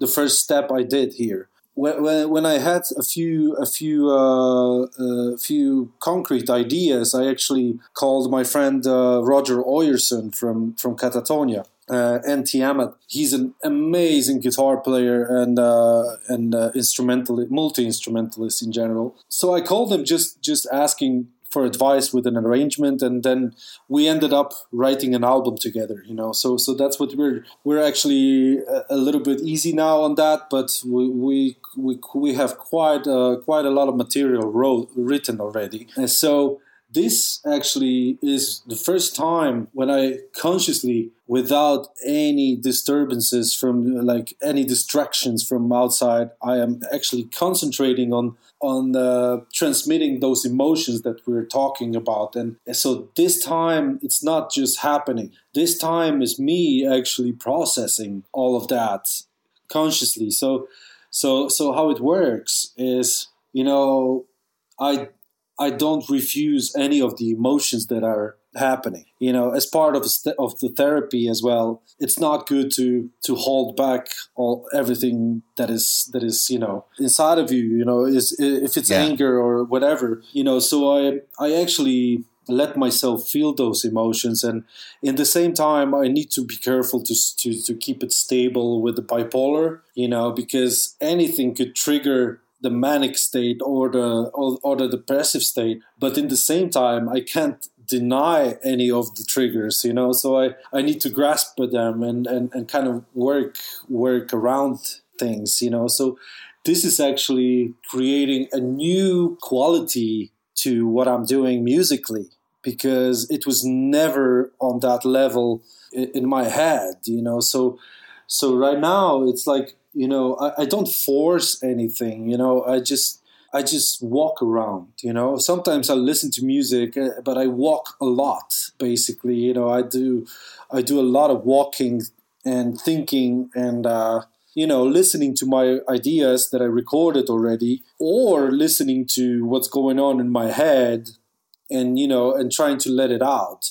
B: the first step i did here when, when, i had a few a few uh, a few concrete ideas i actually called my friend uh, roger Öjersson from from Katatonia uh, and. He's an amazing guitar player and uh, and uh, instrumentalist, multi instrumentalist in general. So I called him just just asking for advice with an arrangement, and then we ended up writing an album together. You know, so so that's what we're we're actually a, a little bit easy now on that, but we we we, we have quite uh, quite a lot of material wrote, written already, and so this actually is the first time when I consciously, without any disturbances from like any distractions from outside, I am actually concentrating on on uh, transmitting those emotions that we're talking about. And so this time, it's not just happening. This time is me actually processing all of that consciously. So, so, so how it works is, you know, I I don't refuse any of the emotions that are happening. You know, as part of st- of the therapy as well, it's not good to to hold back all everything that is that is you know inside of you. You know, is if it's
A: Yeah.
B: anger or whatever. You know, so I I actually let myself feel those emotions and in the same time i need to be careful to, to, to keep it stable with the bipolar you know because anything could trigger the manic state or the or, or the depressive state but in the same time i can't deny any of the triggers you know? So i i need to grasp at them and and, and kind of work work around things you know? So this is actually creating a new quality to what i'm doing musically because it was never on that level in my head you know? So so right now it's like you know I, I don't force anything you know? I just i just walk around you know? Sometimes i listen to music uh, but i walk a lot basically you know? I do i do a lot of walking and thinking and uh you know listening to my ideas that i recorded already or listening to what's going on in my head and you know and trying to let it out.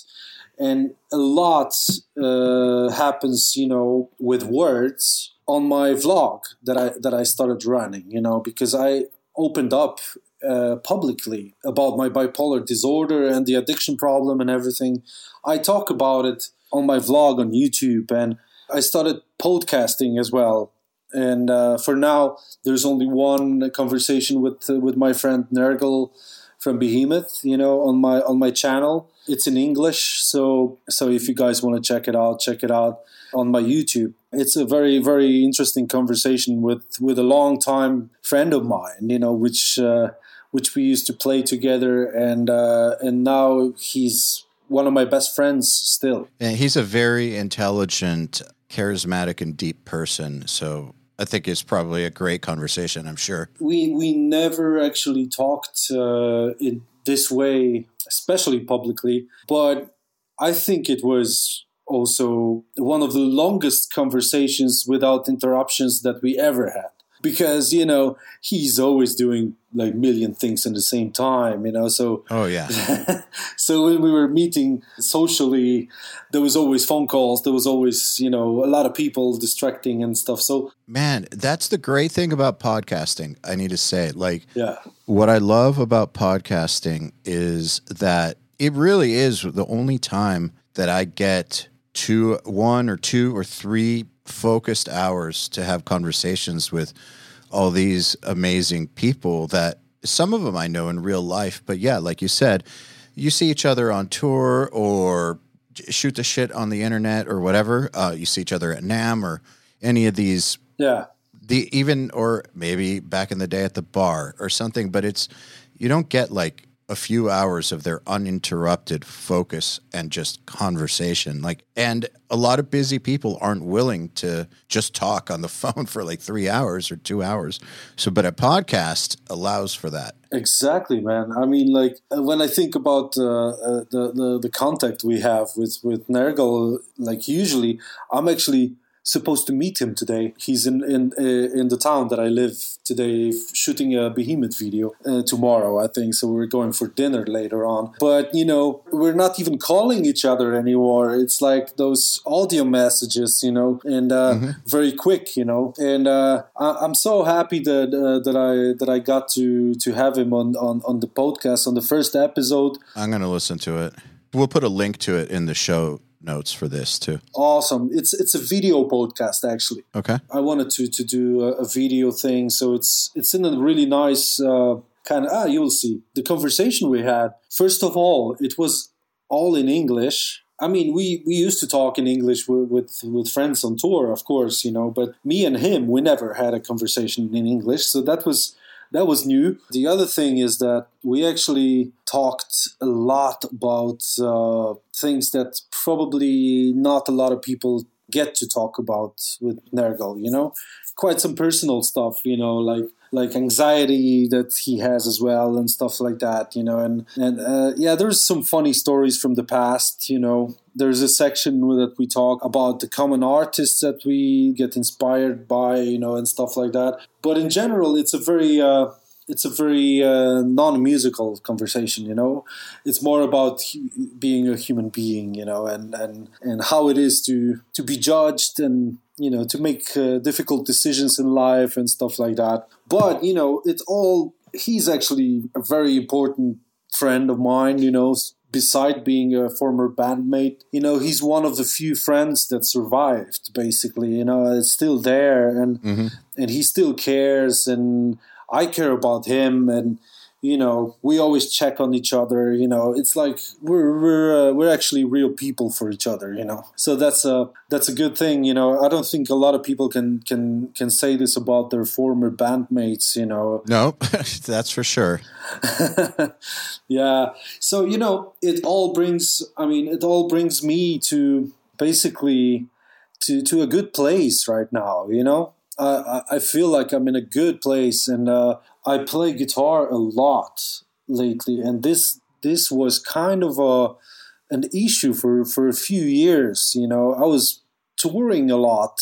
B: And a lot uh, happens you know with words on my vlog that i that i started running you know? Because i opened up uh, publicly about my bipolar disorder and the addiction problem and everything. I talk about it on my vlog on youtube and i started podcasting as well. And uh, for now there's only one conversation with uh, with my friend nergal from Behemoth, you know, on my on my channel. It's in English, so so if you guys want to check it out, check it out on my YouTube. It's a very very interesting conversation with with a long time friend of mine, you know, which uh, which we used to play together, and uh, and now he's one of my best friends still.
A: He's a very intelligent, charismatic, and deep person. So I think it's probably a great conversation. I'm sure.
B: we we never actually talked uh, in this way, especially publicly. But I think it was also one of the longest conversations without interruptions that we ever had. Because you know he's always doing like million things in the same time you know? So
A: oh yeah.
B: so when we were meeting socially there was always phone calls there was always you know a lot of people distracting and stuff. So
A: man that's the great thing about podcasting i need to say. Like
B: yeah.
A: what i love about podcasting is that it really is the only time that i get two one or two or three focused hours to have conversations with all these amazing people that some of them I know in real life. But yeah, like you said, you see each other on tour or shoot the shit on the internet or whatever. Uh, you see each other at NAMM or any of these.
B: Yeah.
A: The even or maybe back in the day at the bar or something. But it's you don't get like a few hours of their uninterrupted focus and just conversation. Like, and a lot of busy people aren't willing to just talk on the phone for like three hours or two hours. So, but a podcast allows for that.
B: Exactly, man. I mean, like uh, when I think about uh, uh, the, the the contact we have with with Nergal, like usually I'm actually supposed to meet him today. He's in in uh, in the town that I live today, shooting a Behemoth video uh, tomorrow, I think. So we're going for dinner later on. But you know, we're not even calling each other anymore. It's like those audio messages, you know, and uh, mm-hmm. very quick, you know. And uh, I- am so happy that uh, that I that I got to to have him on on on the podcast on the first episode.
A: I'm gonna listen to it. We'll put a link to it in the show notes for this too.
B: Awesome. It's it's a video podcast actually.
A: Okay.
B: I wanted to to do a, a video thing, so it's it's in a really nice uh, kind of ah you'll see the conversation we had. First of all, it was all in English. I mean, we, we used to talk in English with, with, with friends on tour, of course, you know, but me and him, we never had a conversation in English. So that was that was new. The other thing is that we actually talked a lot about uh, things that probably not a lot of people get to talk about with Nergal, you know, quite some personal stuff, you know, like like anxiety that he has as well and stuff like that, you know, and and uh, yeah, there's some funny stories from the past, you know. There's a section that we talk about the common artists that we get inspired by, you know, and stuff like that. But in general, it's a very uh, it's a very uh, non-musical conversation you know? It's more about being a human being you know and and and how it is to to be judged and you know to make uh, difficult decisions in life and stuff like that. But you know it's all he's actually a very important friend of mine you know beside being a former bandmate. You know he's one of the few friends that survived basically you know it's still there and mm-hmm. and he still cares and I care about him, and you know we always check on each other. You know, it's like we're we're uh, we're actually real people for each other. You know, so that's a that's a good thing. You know, I don't think a lot of people can can can say this about their former bandmates. You know,
A: no, that's for sure.
B: yeah. So you know, it all brings. I mean, it all brings me to basically to to a good place right now. You know I, I feel like I'm in a good place, and uh, I play guitar a lot lately. And this this was kind of a an issue for for a few years. You know, I was touring a lot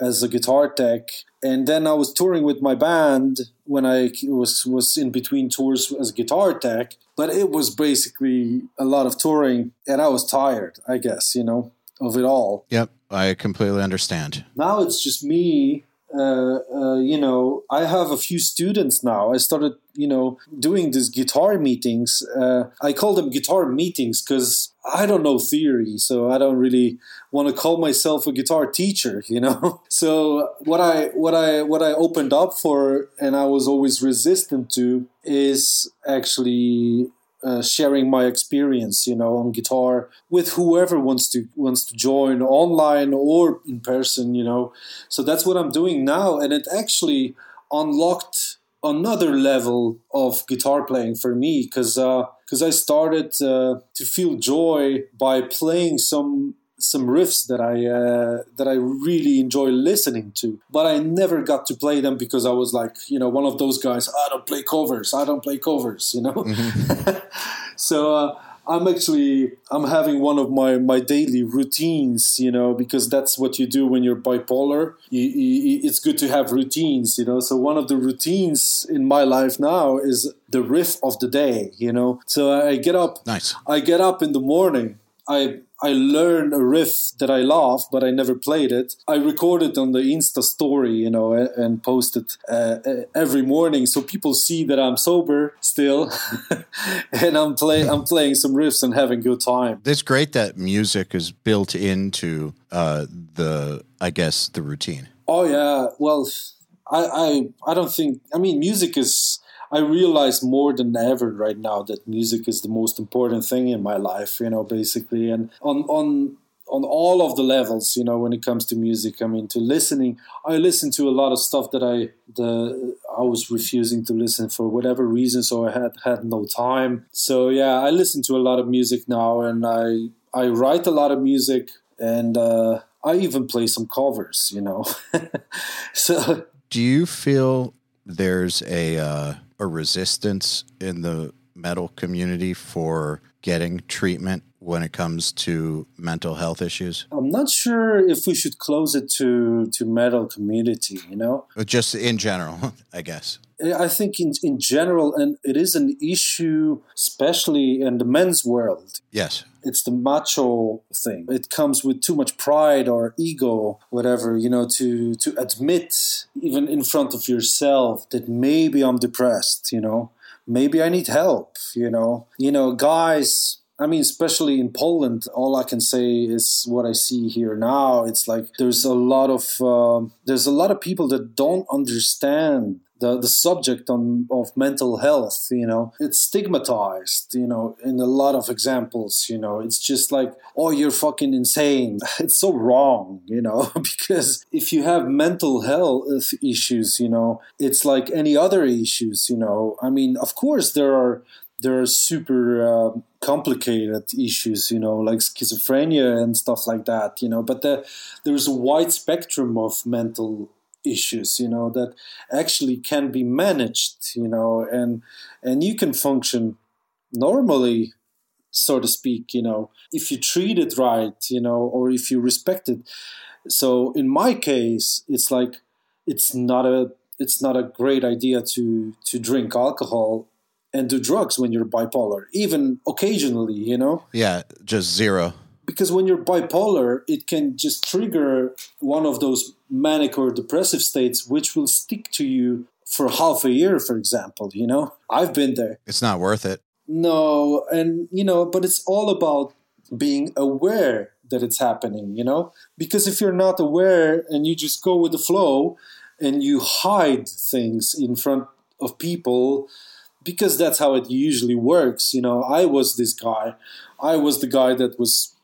B: as a guitar tech, and then I was touring with my band when I was was in between tours as a guitar tech. But it was basically a lot of touring, and I was tired. I guess you know of it all.
A: Yep, I completely understand.
B: Now it's just me uh, uh, you know, I have a few students now. I started, you know, doing these guitar meetings. Uh, I call them guitar meetings because I don't know theory, so I don't really want to call myself a guitar teacher, you know. so what I what I what I opened up for, and I was always resistant to, is actually uh, sharing my experience, you know, on guitar with whoever wants to wants to join online or in person, you know. So that's what I'm doing now, and it actually unlocked another level of guitar playing for me because because uh, I started uh, to feel joy by playing some some riffs that I uh, that I really enjoy listening to, but I never got to play them because I was like, you know, one of those guys. I don't play covers. I don't play covers. You know, mm-hmm. so uh, I'm actually I'm having one of my my daily routines, you know, because that's what you do when you're bipolar. You, you, it's good to have routines, you know. So one of the routines in my life now is the riff of the day, you know. So I get up.
A: Nice.
B: I get up in the morning. I I learned a riff that I love, but I never played it. I record it on the Insta story, you know, and post it uh, every morning, so people see that I'm sober still, and I'm playing I'm playing some riffs and having good time.
A: It's great that music is built into uh, the, I guess, the routine.
B: Oh yeah, well, I I I don't think. I mean, music is I realize more than ever right now that music is the most important thing in my life, you know, basically. And on, on, on all of the levels, you know, when it comes to music, I mean, to listening, I listen to a lot of stuff that I, the, I was refusing to listen for whatever reason. So I had, had no time. So yeah, I listen to a lot of music now and I, I write a lot of music and, uh, I even play some covers, you know.
A: so, do you feel there's a uh, a resistance in the metal community for getting treatment when it comes to mental health issues?
B: I'm not sure if we should close it to to metal community, you know?
A: Just in general, I guess.
B: I think in in general and it is an issue especially in the men's world.
A: Yes.
B: It's the macho thing. It comes with too much pride or ego, whatever, you know, to to admit even in front of yourself that maybe I'm depressed, you know. Maybe I need help, you know. You know, guys I mean, especially in Poland, all I can say is what I see here now. It's like there's a lot of uh, there's a lot of people that don't understand the, the subject on, of mental health you know it's stigmatized you know in a lot of examples you know it's just like oh you're fucking insane it's so wrong you know because if you have mental health issues you know it's like any other issues you know i mean of course there are there are super uh, complicated issues, you know, like schizophrenia and stuff like that, you know. But the, there's a wide spectrum of mental issues, you know, that actually can be managed, you know, and and you can function normally, so to speak, you know, if you treat it right, you know, or if you respect it. So in my case, it's like it's not a it's not a great idea to to drink alcohol and do drugs when you're bipolar, even occasionally, you know?
A: Yeah, just zero.
B: Because when you're bipolar, it can just trigger one of those manic or depressive states, which will stick to you for half a year, for example, you know? I've been there.
A: It's not worth it.
B: No, and, you know, but it's all about being aware that it's happening, you know? Because if you're not aware and you just go with the flow and you hide things in front of people, because that's how it usually works. You know, I was this guy. I was the guy that was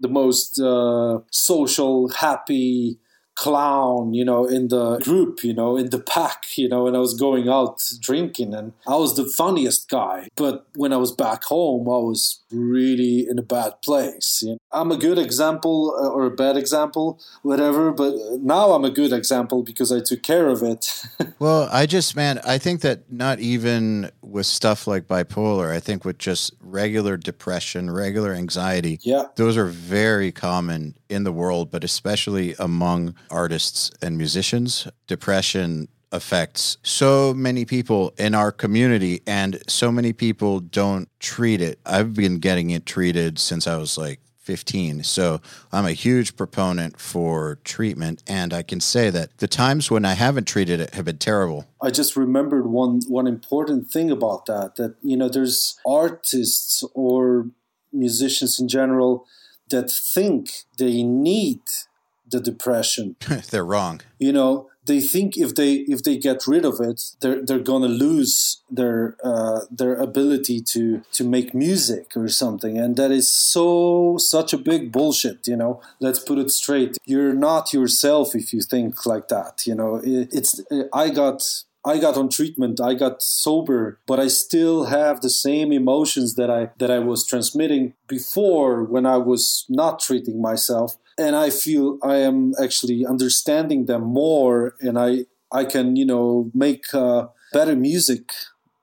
B: the most uh, social, happy, clown, you know, in the group, you know, in the pack, you know, and I was going out drinking and I was the funniest guy. But when I was back home, I was really in a bad place. You know? I'm a good example uh, or a bad example, whatever, but now I'm a good example because I took care of it.
A: well, I just, man, I think that not even with stuff like bipolar, I think with just regular depression, regular anxiety,
B: yeah.
A: those are very common in the world, but especially among artists and musicians. Depression affects so many people in our community, and so many people don't treat it. I've been getting it treated since I was like 15. So I'm a huge proponent for treatment. And I can say that the times when I haven't treated it have been terrible.
B: I just remembered one, one important thing about that that, you know, there's artists or musicians in general that think they need the depression.
A: They're wrong.
B: You know, they think if they if they get rid of it, they're they're gonna lose their uh, their ability to to make music or something, and that is so such a big bullshit. You know, let's put it straight. You're not yourself if you think like that. You know, it, it's I got I got on treatment, I got sober, but I still have the same emotions that I that I was transmitting before when I was not treating myself. And I feel I am actually understanding them more and I I can, you know, make uh, better music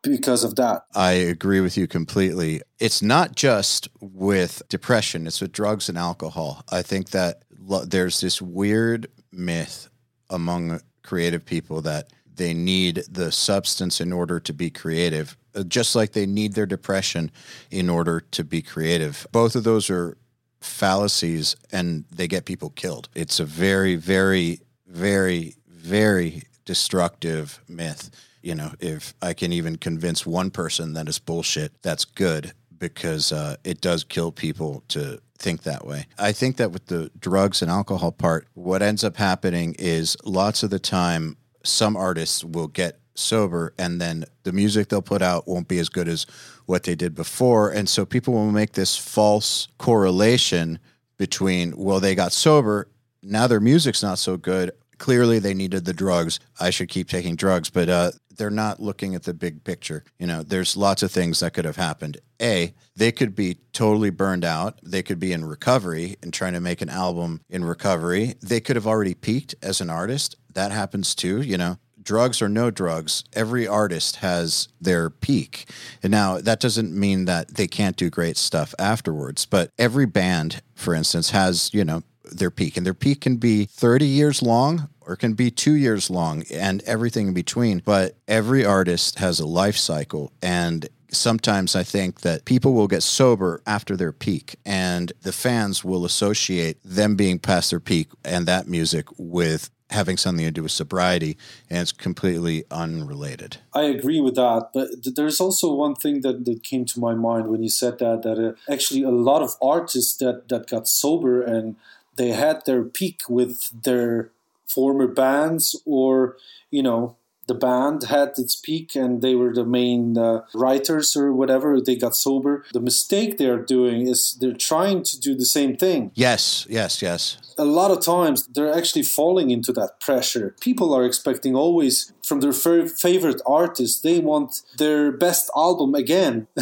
B: because of that.
A: I agree with you completely. It's not just with depression, it's with drugs and alcohol. I think that lo- there's this weird myth among creative people that they need the substance in order to be creative, uh, just like they need their depression in order to be creative. Both of those are fallacies and they get people killed. It's a very, very, very, very destructive myth. You know, if I can even convince one person that it's bullshit, that's good because uh, it does kill people to think that way. I think that with the drugs and alcohol part, what ends up happening is lots of the time, some artists will get sober and then the music they'll put out won't be as good as what they did before. And so people will make this false correlation between, well, they got sober, now their music's not so good. Clearly, they needed the drugs. I should keep taking drugs, but uh, they're not looking at the big picture. You know, there's lots of things that could have happened. A, they could be totally burned out. They could be in recovery and trying to make an album in recovery. They could have already peaked as an artist. That happens too, you know drugs or no drugs, every artist has their peak. And now that doesn't mean that they can't do great stuff afterwards, but every band, for instance, has, you know, their peak. And their peak can be 30 years long or can be two years long and everything in between. But every artist has a life cycle. And sometimes I think that people will get sober after their peak, and the fans will associate them being past their peak and that music with having something to do with sobriety, and it's completely unrelated.
B: I agree with that, but there's also one thing that, that came to my mind when you said that that uh, actually a lot of artists that that got sober and they had their peak with their former bands or you know the band had its peak and they were the main uh, writers or whatever they got sober. The mistake they're doing is they're trying to do the same thing.
A: Yes yes yes.
B: A lot of times they're actually falling into that pressure. People are expecting always from their f- favorite artist they want their best album again.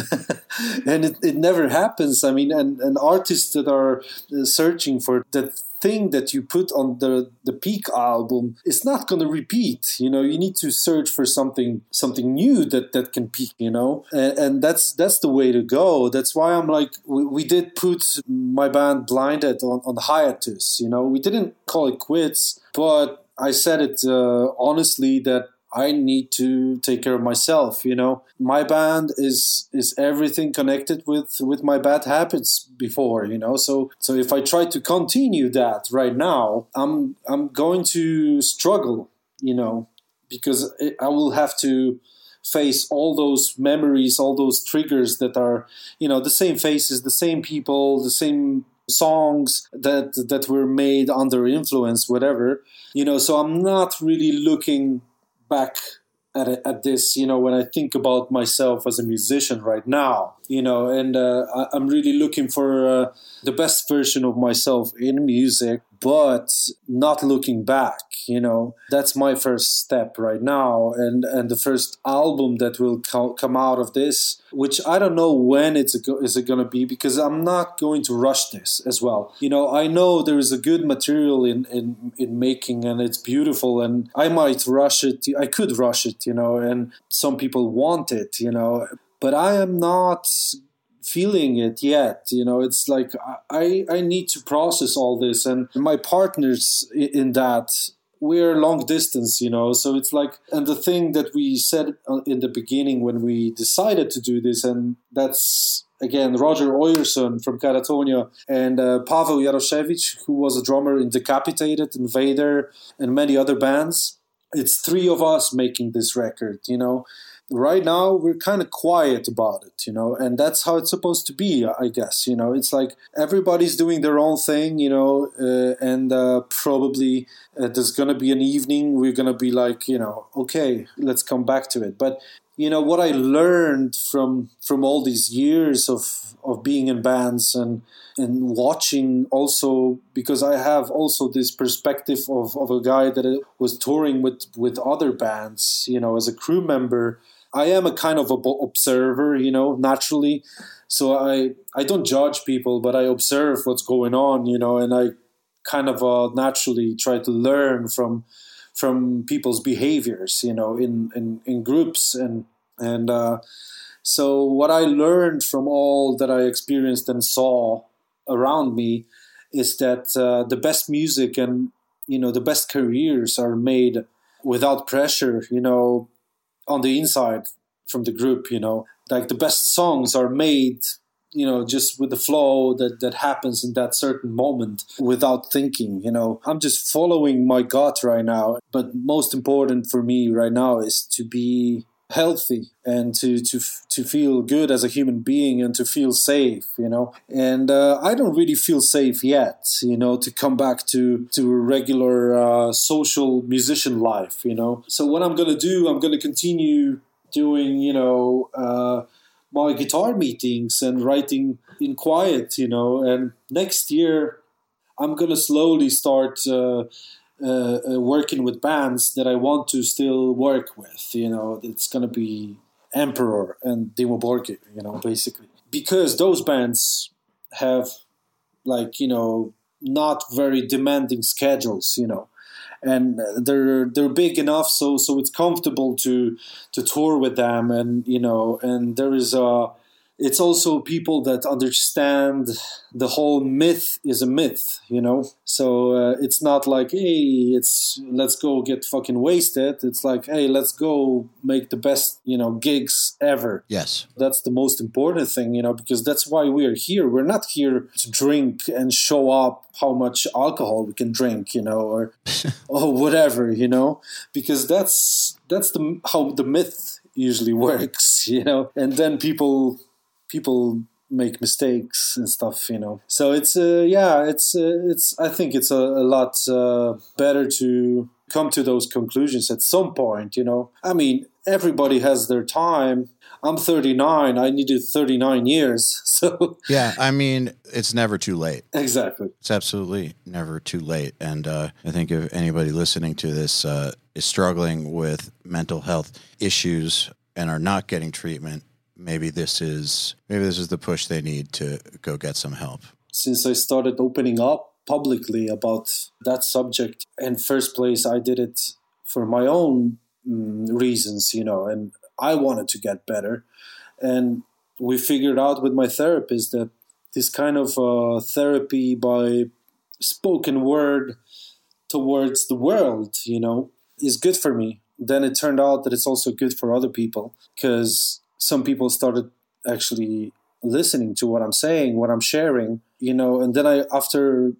B: And it, it never happens. I mean and, and artists that are uh, searching for that thing that you put on the the peak album is not going to repeat you know? You need to search for something something new that that can peak you know? And, and that's that's the way to go. That's why i'm like we, we did put my band Blindead on, on hiatus you know? We didn't call it quits but i said it uh, honestly that I need to take care of myself. You know, my band is is everything connected with with my bad habits before. You know, so so if I try to continue that right now, I'm I'm going to struggle. You know, because I will have to face all those memories, all those triggers that are, you know, the same faces, the same people, the same songs that that were made under influence, whatever. You know, so I'm not really looking back at, at this, you know, when I think about myself as a musician right now, you know, and uh, I, am really looking for uh, the best version of myself in music, but not looking back, you know. That's my first step right now, and and the first album that will co- come out of this, which I don't know when it's go- is it going to be because I'm not going to rush this as well. You know, I know there is a good material in in in making, and it's beautiful, and I might rush it. I could rush it, you know, and some people want it, you know but I am not feeling it yet. You know, it's like I, I need to process all this, and my partners in that we're long distance, you know, so it's like, and the thing that we said uh, in the beginning when we decided to do this, and that's again Roger Öjersson from Katatonia and uh, Paweł Jaroszewicz, who was a drummer in Decapitated, Invader, and many other bands. It's three of us making this record, you know right now we're kind of quiet about it you know and that's how it's supposed to be i guess you know. It's like everybody's doing their own thing you know uh, and uh, probably uh, there's gonna be an evening we're gonna be like you know okay let's come back to it. But you know what i learned from from all these years of of being in bands and and watching also because I have also this perspective of, of a guy that was touring with with other bands, you know, as a crew member I am a kind of a observer, you know, naturally. So I I don't judge people, but I observe what's going on, you know, and I kind of uh, naturally try to learn from from people's behaviors, you know, in in, in groups and And uh, so, what I learned from all that I experienced and saw around me is that uh, the best music and you know the best careers are made without pressure. You know, on the inside from the group. You know, like the best songs are made you know just with the flow that that happens in that certain moment without thinking you know i'm just following my gut right now but most important for me right now is to be healthy and to to to feel good as a human being and to feel safe you know? And uh, i don't really feel safe yet you know to come back to to a regular uh, social musician life you know? So what i'm gonna do i'm gonna continue doing you know uh, my guitar meetings and writing in quiet you know? And next year i'm gonna slowly start uh, uh, working with bands that I want to still work with. You know, it's to be Emperor and Dimmu Borgir, you know, basically. Because those bands have, like, you know, not very demanding schedules, you know. And they're they're big enough, so so it's comfortable to to tour with them, and you know, and there is a it's also people that understand the whole myth is a myth, you know. So uh, it's not like, hey, it's let's go get fucking wasted. It's like, hey, let's go make the best, you know, gigs ever.
A: Yes,
B: that's the most important thing, you know, because that's why we are here. We're not here to drink and show up how much alcohol we can drink, you know, or or whatever, you know, because that's that's the how the myth usually works, you know, and then people people make mistakes and stuff you know. So it's uh, yeah it's uh, it's i think it's a, a lot uh, better to come to those conclusions at some point you know. I mean everybody has their time. I'm 39 i needed 39 years so.
A: Yeah i mean it's never too late.
B: Exactly.
A: It's absolutely never too late and uh, i think if anybody listening to this uh, is struggling with mental health issues and are not getting treatment maybe this is maybe this is the push they need to go get some help.
B: Since I started opening up publicly about that subject, in first place, I did it for my own mm, reasons, you know, and I wanted to get better. And we figured out with my therapist that this kind of uh, therapy by spoken word towards the world, you know, is good for me. Then it turned out that it's also good for other people because some people started actually listening to what I'm saying, what I'm sharing, you know, and then I, after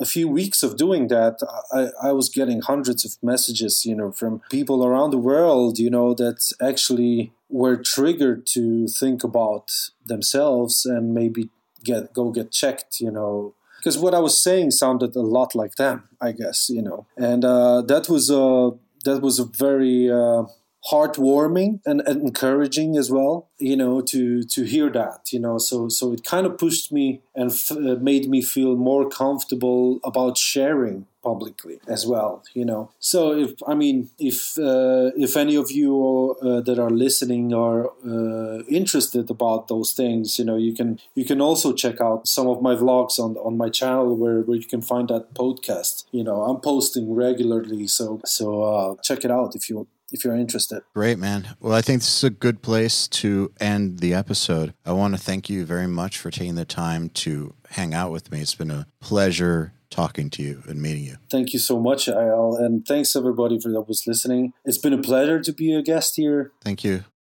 B: a few weeks of doing that, I, I was getting hundreds of messages, you know, from people around the world, you know, that actually were triggered to think about themselves and maybe get go get checked, you know, because what I was saying sounded a lot like them, I guess, you know, and uh, that was a that was a very uh, heartwarming and, and encouraging as well you know to to hear that you know. So so it kind of pushed me and f- uh, made me feel more comfortable about sharing publicly as well you know. So if i mean if uh, if any of you uh, that are listening are uh, interested about those things you know you can you can also check out some of my vlogs on on my channel where, where you can find that podcast you know. I'm posting regularly so so uh, check it out if you if you're interested.
A: Great, man. Well, I think this is a good place to end the episode. I want to thank you very much for taking the time to hang out with me. It's been a pleasure talking to you and meeting you.
B: Thank you so much, Al, and thanks everybody for that was listening. It's been a pleasure to be a guest here.
A: Thank you.